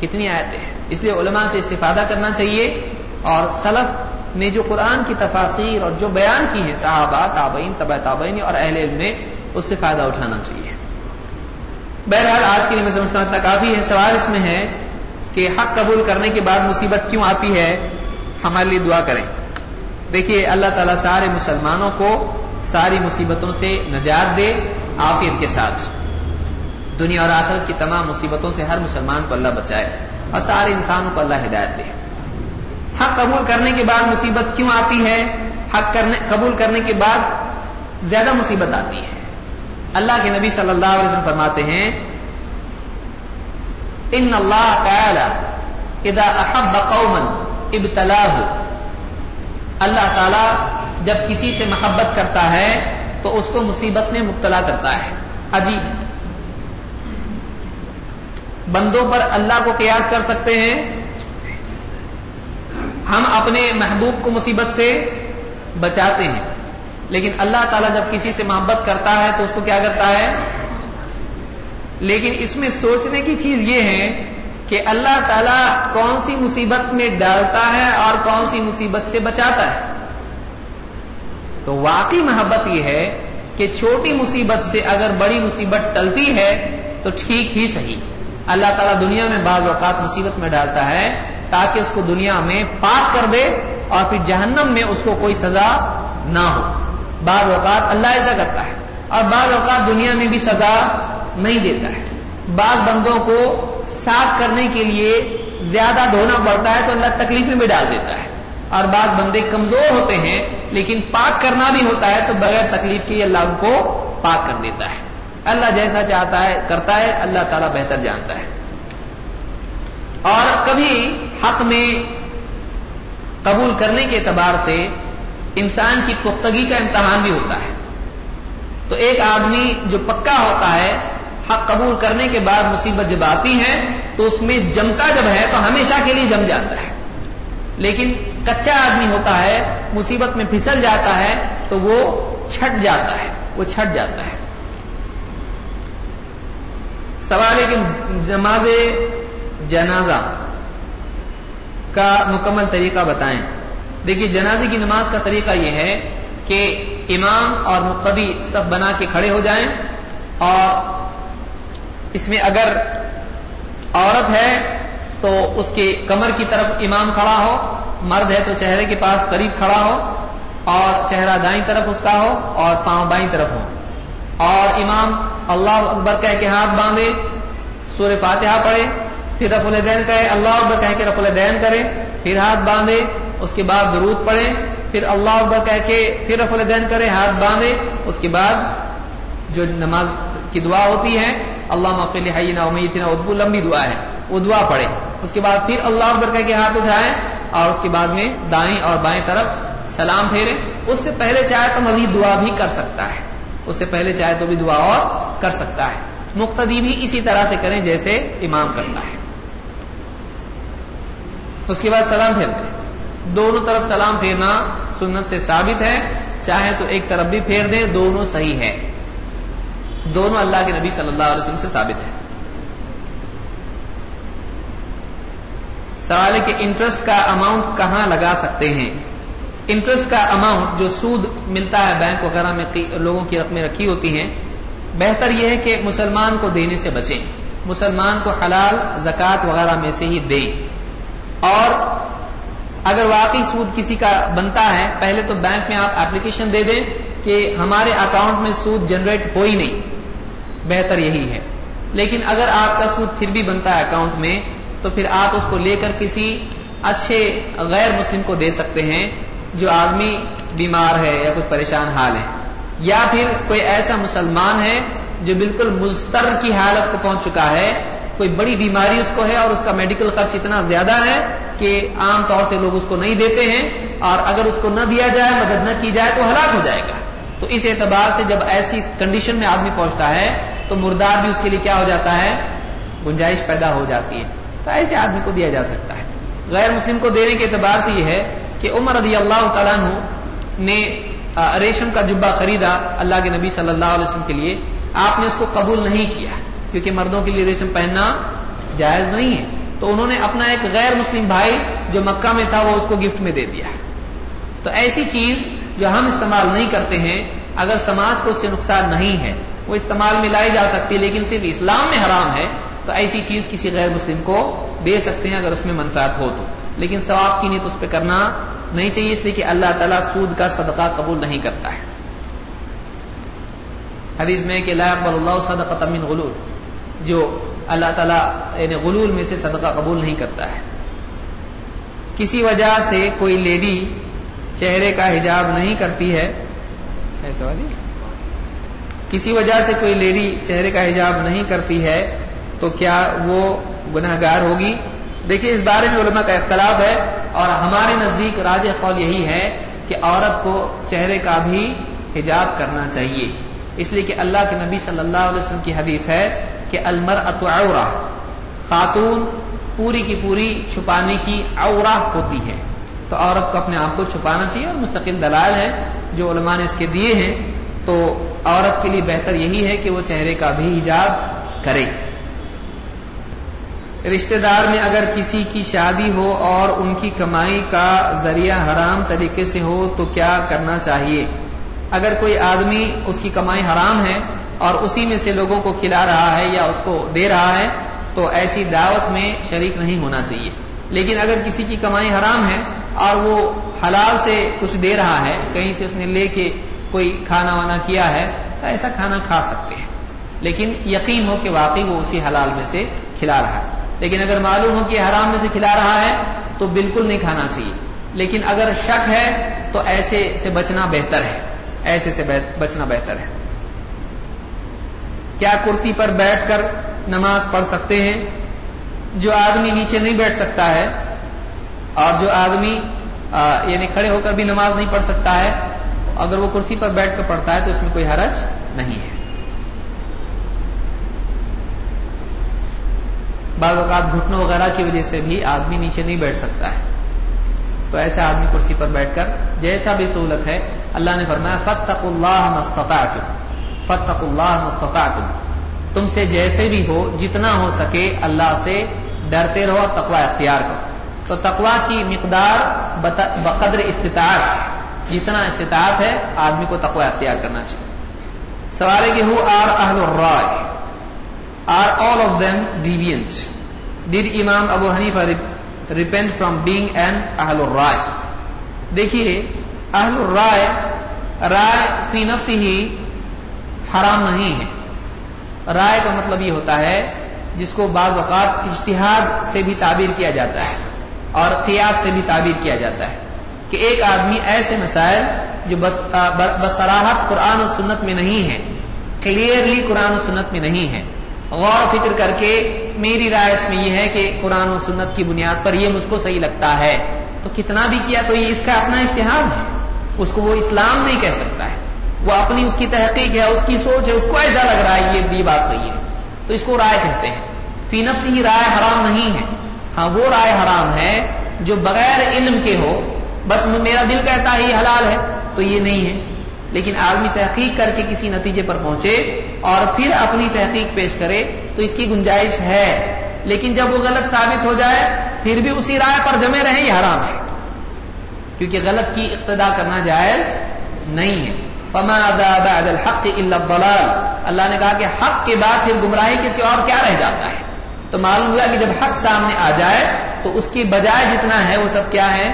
کتنی آیتیں ہیں؟ اس لیے علماء سے استفادہ کرنا چاہیے اور سلف نے جو قرآن کی تفاصیر اور جو بیان کی ہے صحابہ، تابعین، طبع تابعین اور اہل علم نے، اس سے فائدہ اٹھانا چاہیے۔ بہرحال آج کے لیے میں سمجھتا ہوں اتنا کافی ہے، سوال اس میں ہے کہ حق قبول کرنے کے بعد مصیبت کیوں آتی ہے؟ ہمارے لیے دعا کریں۔ دیکھیے، اللہ تعالیٰ سارے مسلمانوں کو ساری مصیبتوں سے نجات دے آفیت کے ساتھ۔ دنیا اور آخرت کی تمام مصیبتوں سے ہر مسلمان کو اللہ بچائے۔ اور سارے انسانوں کو اللہ ہدایت دے۔ حق قبول کرنے کے بعد مصیبت کیوں آتی ہے؟ حق کرنے قبول کرنے کے بعد زیادہ مصیبت آتی ہے۔ اللہ کے نبی صلی اللہ علیہ وسلم فرماتے ہیں، ان اللہ تعالی اذا احب قوما ابتلاہ اللہ تعالی جب کسی سے محبت کرتا ہے تو اس کو مصیبت میں مبتلا کرتا ہے۔ عجیب۔ بندوں پر اللہ کو قیاس کر سکتے ہیں؟ ہم اپنے محبوب کو مصیبت سے بچاتے ہیں۔ لیکن اللہ تعالیٰ جب کسی سے محبت کرتا ہے تو اس کو کیا کرتا ہے؟ لیکن اس میں سوچنے کی چیز یہ ہے کہ اللہ تعالیٰ کون سی مصیبت میں ڈالتا ہے اور کون سی مصیبت سے بچاتا ہے۔ تو واقعی محبت یہ ہے کہ چھوٹی مصیبت سے اگر بڑی مصیبت ٹلتی ہے تو ٹھیک ہی صحیح۔ اللہ تعالیٰ دنیا میں بعض اوقات مصیبت میں ڈالتا ہے تاکہ اس کو دنیا میں پاک کر دے اور پھر جہنم میں اس کو کوئی سزا نہ ہو۔ بعض اوقات اللہ ایسا کرتا ہے اور بعض اوقات دنیا میں بھی سزا نہیں دیتا ہے۔ بعض بندوں کو صاف کرنے کے لیے زیادہ دھونا پڑتا ہے تو اللہ تکلیف میں بھی ڈال دیتا ہے۔ اور بعض بندے کمزور ہوتے ہیں لیکن پاک کرنا بھی ہوتا ہے تو بغیر تکلیف کے اللہ ان کو پاک کر دیتا ہے۔ اللہ جیسا چاہتا ہے، کرتا ہے، اللہ تعالیٰ بہتر جانتا ہے۔ اور کبھی حق میں قبول کرنے کے اعتبار سے انسان کی پختگی کا امتحان بھی ہوتا ہے۔ تو ایک آدمی جو پکا ہوتا ہے، حق قبول کرنے کے بعد مصیبت جب آتی ہے، تو اس میں جمتا جب ہے، تو ہمیشہ کے لیے جم جاتا ہے۔ لیکن کچا آدمی ہوتا ہے، مصیبت میں پھسل جاتا ہے، تو وہ چھٹ جاتا ہے، وہ چھٹ جاتا ہے۔ سوال ہے کہ نماز جنازہ کا مکمل طریقہ بتائیں۔ دیکھیے، جنازے کی نماز کا طریقہ یہ ہے کہ امام اور مقتدی سب بنا کے کھڑے ہو جائیں اور اس میں اگر عورت ہے تو اس کے کمر کی طرف امام کھڑا ہو، مرد ہے تو چہرے کے پاس قریب کھڑا ہو اور چہرہ دائیں طرف اس کا ہو اور پاؤں بائیں طرف ہو اور امام اللہ اکبر کہہ کے ہاتھ باندھے سور فاتحہ پڑھے، پھر رف الدین کہے، اللہ اکبر کہہ کے رف الدین کرے، پھر ہاتھ باندھے، اس کے بعد درود پڑھے، پھر اللہ اکبر کہہ کے پھر رف الدین کرے، ہاتھ باندھے، اس کے بعد جو نماز کی دعا ہوتی ہے اللہ مفل حینا امیتنا ادبو لمبی دعا ہے، وہ دعا پڑھے۔ اس کے بعد پھر اللہ اکبر کہہ کے ہاتھ اٹھائے اور اس کے بعد میں دائیں اور بائیں طرف سلام پھیرے۔ اس سے پہلے چاہے تو مزید دعا بھی کر سکتا ہے۔ اس سے پہلے چاہے تو بھی دعا اور کر سکتا ہے۔ مقتدی بھی اسی طرح سے کریں جیسے امام کرتا ہے۔ اس کے بعد سلام پھیر دیں دونوں طرف سلام پھیرنا سنت سے ثابت ہے۔ چاہے تو ایک طرف بھی پھیر دیں دونوں صحیح ہے دونوں اللہ کے نبی صلی اللہ علیہ وسلم سے ثابت ہے سوال ہے کہ انٹرسٹ کا اماؤنٹ کہاں لگا سکتے ہیں؟ انٹرسٹ کا اماؤنٹ جو سود ملتا ہے بینک وغیرہ میں لوگوں کی رقمیں رکھی ہوتی ہیں، بہتر یہ ہے کہ مسلمان کو دینے سے بچیں، مسلمان کو حلال زکوٰۃ وغیرہ میں سے ہی دیں۔ اور اگر واقعی سود کسی کا بنتا ہے، پہلے تو بینک میں آپ اپلیکیشن دے دیں کہ ہمارے اکاؤنٹ میں سود جنریٹ ہو ہی نہیں۔ بہتر یہی ہے۔ لیکن اگر آپ کا سود پھر بھی بنتا ہے اکاؤنٹ میں، تو پھر آپ اس کو لے کر کسی اچھے غیر مسلم کو دے سکتے ہیں۔ جو آدمی بیمار ہے یا کوئی پریشان حال ہے، یا پھر کوئی ایسا مسلمان ہے جو بالکل مستر کی حالت کو پہنچ چکا ہے، کوئی بڑی بیماری اس کو ہے اور اس کا میڈیکل خرچ اتنا زیادہ ہے کہ عام طور سے لوگ اس کو نہیں دیتے ہیں اور اگر اس کو نہ دیا جائے، مدد نہ کی جائے تو ہلاک ہو جائے گا۔ تو اس اعتبار سے جب ایسی کنڈیشن میں آدمی پہنچتا ہے تو مردار بھی اس کے لیے کیا ہو جاتا ہے؟ گنجائش پیدا ہو جاتی ہے۔ تو ایسے آدمی کو دیا جا سکتا ہے۔ غیر مسلم کو دینے کے اعتبار سے یہ ہے کہ عمر رضی اللہ تعالیٰ نے ریشم کا جبا خریدا اللہ کے نبی صلی اللہ علیہ وسلم کے لیے۔ آپ نے اس کو قبول نہیں کیا، کیونکہ مردوں کے لیے ریشم پہننا جائز نہیں ہے۔ تو انہوں نے اپنا ایک غیر مسلم بھائی جو مکہ میں تھا، وہ اس کو گفٹ میں دے دیا۔ تو ایسی چیز جو ہم استعمال نہیں کرتے ہیں، اگر سماج کو اس سے نقصان نہیں ہے، وہ استعمال میں لائی جا سکتی ہے، لیکن صرف اسلام میں حرام ہے، تو ایسی چیز کسی غیر مسلم کو دے سکتے ہیں، اگر اس میں منفاط ہو تو۔ لیکن ثواب کی نیت اس پہ کرنا نہیں چاہیے، اس لیے کہ اللہ تعالیٰ سود کا صدقہ قبول نہیں کرتا ہے۔ حدیث میں کہ لا اللہ صدقہ من غلول، جو اللہ تعالیٰ یعنی غلول میں سے صدقہ قبول نہیں کرتا ہے۔ کسی وجہ سے کوئی لیڈی چہرے کا حجاب نہیں کرتی ہے کسی وجہ سے کوئی لیڈی چہرے کا حجاب نہیں کرتی ہے، تو کیا وہ گناہ گار ہوگی؟ دیکھیے، اس بارے میں علماء کا اختلاف ہے اور ہمارے نزدیک راج قول یہی ہے کہ عورت کو چہرے کا بھی حجاب کرنا چاہیے۔ اس لیے کہ اللہ کے نبی صلی اللہ علیہ وسلم کی حدیث ہے کہ المر اتعورہ خاتون پوری کی پوری چھپانے کی عورہ ہوتی ہے۔ تو عورت کو اپنے آپ کو چھپانا چاہیے اور مستقل دلائل ہے جو علماء نے اس کے دیے ہیں۔ تو عورت کے لیے بہتر یہی ہے کہ وہ چہرے کا بھی حجاب کرے۔ رشتہ دار میں اگر کسی کی شادی ہو اور ان کی کمائی کا ذریعہ حرام طریقے سے ہو تو کیا کرنا چاہیے؟ اگر کوئی آدمی اس کی کمائی حرام ہے اور اسی میں سے لوگوں کو کھلا رہا ہے یا اس کو دے رہا ہے تو ایسی دعوت میں شریک نہیں ہونا چاہیے۔ لیکن اگر کسی کی کمائی حرام ہے اور وہ حلال سے کچھ دے رہا ہے، کہیں سے اس نے لے کے کوئی کھانا وانا کیا ہے، تو ایسا کھانا کھا سکتے ہیں۔ لیکن یقین ہو کہ واقعی وہ اسی حلال میں سے کھلا رہا ہے۔ لیکن اگر معلوم ہو کہ حرام میں سے کھلا رہا ہے، تو بالکل نہیں کھانا چاہیے۔ لیکن اگر شک ہے، تو ایسے سے بچنا بہتر ہے۔ ایسے سے بچنا بہتر ہے۔ کیا کرسی پر بیٹھ کر نماز پڑھ سکتے ہیں؟ جو آدمی نیچے نہیں بیٹھ سکتا ہے، اور جو آدمی یعنی کھڑے ہو کر بھی نماز نہیں پڑھ سکتا ہے، اگر وہ کرسی پر بیٹھ کر پڑھتا ہے، تو اس میں کوئی حرج نہیں ہے۔ بعض اوقات گھٹنوں وغیرہ کی وجہ سے بھی آدمی نیچے نہیں بیٹھ سکتا ہے۔ تو ایسا آدمی کرسی پر بیٹھ کر جیسا بھی سہولت ہے، اللہ نے فرمایا فتق اللہ مستطاعتم فتق اللہ مستطاعتم تم سے جیسے بھی ہو، جتنا ہو سکے اللہ سے ڈرتے رہو اور تقوا اختیار کرو۔ تو تقوا کی مقدار بقدر استطاعت جتنا استطاعت ہے، آدمی کو تقوا اختیار کرنا چاہیے۔ سوال ہے کہ ہو آر اہل الرائے؟ Are all of them deviant did Imam Abu Hanifa repent from being an اہل الرائے دیکھیے اہل الرائے رائے فی نفس ہی حرام نہیں ہے رائے کا مطلب یہ ہوتا ہے جس کو بعض اوقات اجتہاد سے بھی تعبیر کیا جاتا ہے اور قیاس سے بھی تعبیر کیا جاتا ہے کہ ایک آدمی ایسے مسائل جو بس بسراہت قرآن و سنت میں نہیں ہے کلیئرلی قرآن و سنت میں نہیں ہے غور و فکر کر کے میری رائے اس میں یہ ہے کہ قرآن و سنت کی بنیاد پر یہ مجھ کو صحیح لگتا ہے۔ تو کتنا بھی کیا تو یہ اس کا اپنا اشتہار ہے۔ اس کو وہ اسلام نہیں کہہ سکتا ہے۔ وہ اپنی اس کی تحقیق ہے، اس کی سوچ ہے، اس کو ایسا لگ رہا ہے، یہ بھی بات صحیح ہے۔ تو اس کو رائے کہتے ہیں۔ فی نفس ہی رائے حرام نہیں ہے۔ ہاں وہ رائے حرام ہے جو بغیر علم کے ہو، بس میرا دل کہتا ہے یہ حلال ہے، تو یہ نہیں ہے۔ لیکن آدمی تحقیق کر کے کسی نتیجے پر پہنچے اور پھر اپنی تحقیق پیش کرے تو اس کی گنجائش ہے۔ لیکن جب وہ غلط ثابت ہو جائے، پھر بھی اسی رائے پر جمے رہے یہ حرام ہے۔ کیونکہ غلط کی ابتدا کرنا جائز نہیں ہے۔ فما بعد الحق الا الضلال۔ اللہ نے کہا کہ حق کے بعد پھر گمراہی کسی اور کیا رہ جاتا ہے؟ تو معلوم ہوا کہ جب حق سامنے آ جائے، تو اس کی بجائے جتنا ہے وہ سب کیا ہے؟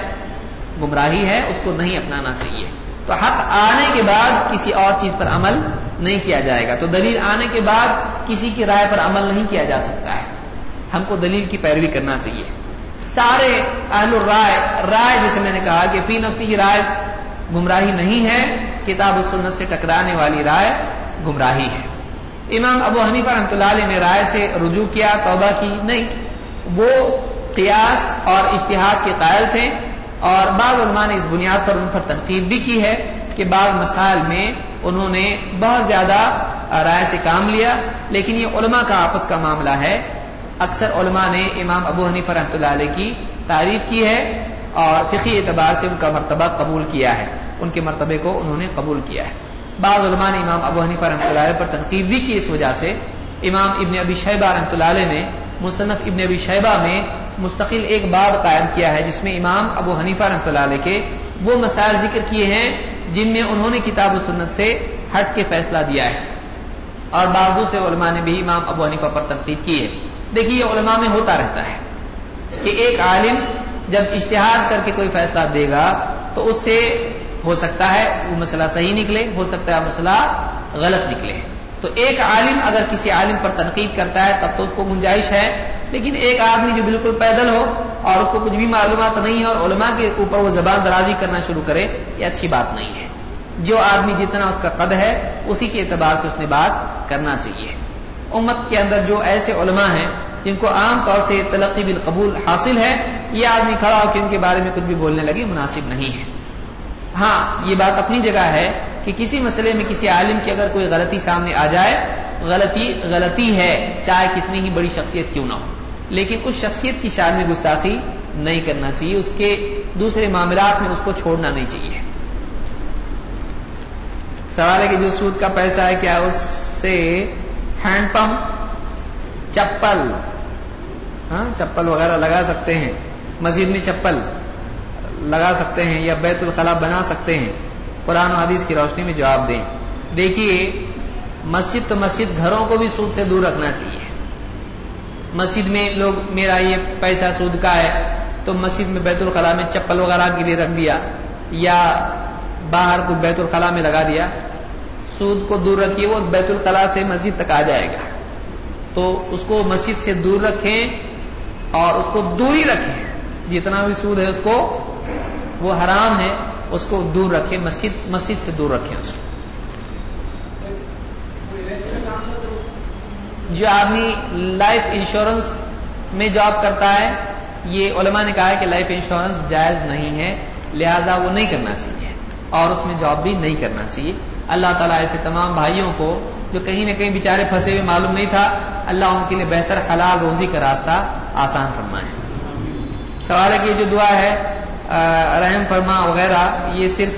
گمراہی ہے، اس کو نہیں اپنانا چاہیے۔ تو حق آنے کے بعد کسی اور چیز پر عمل نہیں کیا جائے گا تو دلیل آنے کے بعد کسی کی رائے پر عمل نہیں کیا جا سکتا ہے۔ ہم کو دلیل کی پیروی کرنا چاہیے۔ سارے اہل الرائے، رائے جیسے میں نے کہا کہ فی نفسی کی رائے گمراہی نہیں ہے، کتاب و سنت سے ٹکرانے والی رائے گمراہی ہے۔ امام ابو حنیفہ رحمۃ اللہ علیہ نے رائے سے رجوع کیا، توبہ کی، نہیں، وہ قیاس اور اشتہاد کے قائل تھے۔ اور بعض علماء نے اس بنیاد پر ان پر تنقید بھی کی ہے کہ بعض مسائل میں انہوں نے بہت زیادہ رائے سے کام لیا، لیکن یہ علماء کا آپس کا معاملہ ہے۔ اکثر علماء نے امام ابو حنیفہ رحمۃ اللہ علیہ کی تعریف کی ہے اور فقی اعتبار سے ان کا مرتبہ قبول کیا ہے۔ ان کے مرتبے کو انہوں نے قبول کیا ہے۔ بعض علماء نے امام ابو حنیفہ رحمۃ اللہ علیہ پر تنقید بھی کی اس وجہ سے۔ امام ابن ابی شیبہ رحمۃ اللہ علیہ نے مصنف ابن ابی شیبہ میں مستقل ایک باب قائم کیا ہے، جس میں امام ابو حنیفہ رحمۃ اللہ علیہ کے وہ مسائل ذکر کیے ہیں، جن میں انہوں نے کتاب و سنت سے ہٹ کے فیصلہ دیا ہے۔ اور بعض دوسرے علماء نے بھی امام ابو حنیفہ پر تنقید کی ہے۔ دیکھیے، یہ علماء میں ہوتا رہتا ہے کہ ایک عالم جب اشتہار کر کے کوئی فیصلہ دے گا تو اس سے ہو سکتا ہے وہ مسئلہ صحیح نکلے، ہو سکتا ہے مسئلہ غلط نکلے۔ تو ایک عالم اگر کسی عالم پر تنقید کرتا ہے، تب تو اس کو گنجائش ہے۔ لیکن ایک آدمی جو بالکل پیدل ہو اور اس کو کچھ بھی معلومات نہیں ہے اور علماء کے اوپر وہ زبان درازی کرنا شروع کرے، یہ اچھی بات نہیں ہے۔ جو آدمی جتنا اس کا قد ہے، اسی کے اعتبار سے اس نے بات کرنا چاہیے۔ امت کے اندر جو ایسے علماء ہیں، جن کو عام طور سے تلقی بالقبول حاصل ہے، یہ آدمی کھڑا ہو کے ان کے بارے میں کچھ بھی بولنے لگے، مناسب نہیں ہے۔ ہاں یہ بات اپنی جگہ ہے کہ کسی مسئلے میں کسی عالم کی اگر کوئی غلطی سامنے آ جائے، غلطی غلطی ہے، چاہے کتنی ہی بڑی شخصیت کیوں نہ ہو۔ لیکن اس شخصیت کی شان میں گستاخی نہیں کرنا چاہیے، اس کے دوسرے معاملات میں اس کو چھوڑنا نہیں چاہیے۔ سوال ہے کہ جو سود کا پیسہ ہے، کیا اس سے ہینڈ پمپ چپل ہاں چپل وغیرہ لگا سکتے ہیں؟ مسجد میں چپل لگا سکتے ہیں یا بیت الخلا بنا سکتے ہیں؟ قرآن و حدیث کی روشنی میں جواب دیں۔ دیکھیے، مسجد تو مسجد گھروں کو بھی سود سے دور رکھنا چاہیے۔ مسجد میں لوگ، میرا یہ پیسہ سود کا ہے، تو مسجد میں بیت الخلاء میں چپل وغیرہ کے لیے رکھ دیا، یا باہر کو بیت الخلاء میں لگا دیا، سود کو دور رکھیے، وہ بیت الخلاء سے مسجد تک آ جائے گا۔ تو اس کو مسجد سے دور رکھیں اور اس کو دور ہی رکھیں۔ جتنا بھی سود ہے اس کو، وہ حرام ہے۔ اس کو دور رکھیں، مسجد مسجد سے دور رکھیں اس کو۔ جو آدمی لائف انشورنس میں جاب کرتا ہے، یہ علماء نے کہا ہے کہ لائف انشورنس جائز نہیں ہے، لہذا وہ نہیں کرنا چاہیے اور اس میں جاب بھی نہیں کرنا چاہیے۔ اللہ تعالیٰ ایسے تمام بھائیوں کو جو کہیں نہ کہیں بیچارے پھنسے ہوئے معلوم نہیں تھا، اللہ ان کے لیے بہتر حلال روزی کا راستہ آسان فرمائے۔ سوال ہے کہ یہ جو دعا ہے رحم فرما وغیرہ، یہ صرف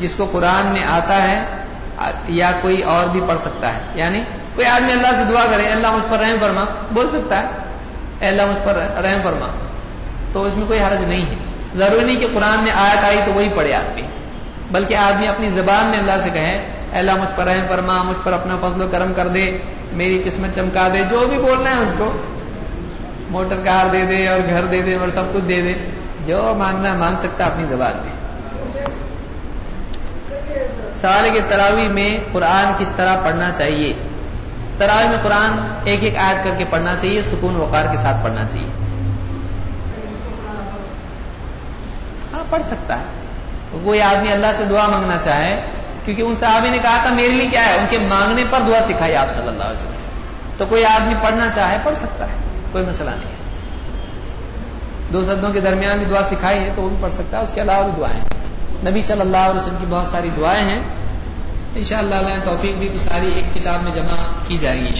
جس کو قرآن میں آتا ہے یا کوئی اور بھی پڑھ سکتا ہے۔ یعنی کوئی آدمی اللہ سے دعا کرے، اللہ مجھ پر رحم فرما، بول سکتا ہے، اے اللہ مجھ پر رحم فرما۔ تو اس میں کوئی حرج نہیں ہے۔ ضروری نہیں کہ قرآن میں آیت آئی تو وہی پڑھے آدمی۔ بلکہ آدمی اپنی زبان میں اللہ سے کہے، اے اللہ مجھ پر رحم فرما، مجھ پر اپنا فضل و کرم کر دے، میری قسمت چمکا دے، جو بھی بولنا ہے اس کو۔ موٹر کار دے دے اور گھر دے دے اور سب کچھ دے دے۔ جو مانگنا ہے، مانگ سکتا اپنی زبان میں۔ سوال کے تراوی میں قرآن کس طرح پڑھنا چاہیے؟ تراوی میں قرآن ایک ایک آیت کر کے پڑھنا چاہیے، سکون وقار کے ساتھ پڑھنا چاہیے۔ ہاں پڑھ سکتا ہے۔ کوئی آدمی اللہ سے دعا مانگنا چاہے، کیونکہ ان صحابی نے کہا تھا، میرے لیے کیا ہے؟ ان کے مانگنے پر دعا سکھائی آپ صلی اللہ علیہ وسلم۔ تو کوئی آدمی پڑھنا چاہے، پڑھ سکتا ہے، کوئی مسئلہ نہیں۔ ہے دو سدوں کے درمیان بھی دعا سکھائی ہے تو وہ بھی پڑھ سکتا ہے، اس کے علاوہ بھی دعائیں نبی صلی اللہ علیہ وسلم کی بہت ساری دعائیں ہیں۔ ان شاء اللہ توفیق بھی تو ساری ایک کتاب میں جمع کی جائے گی ان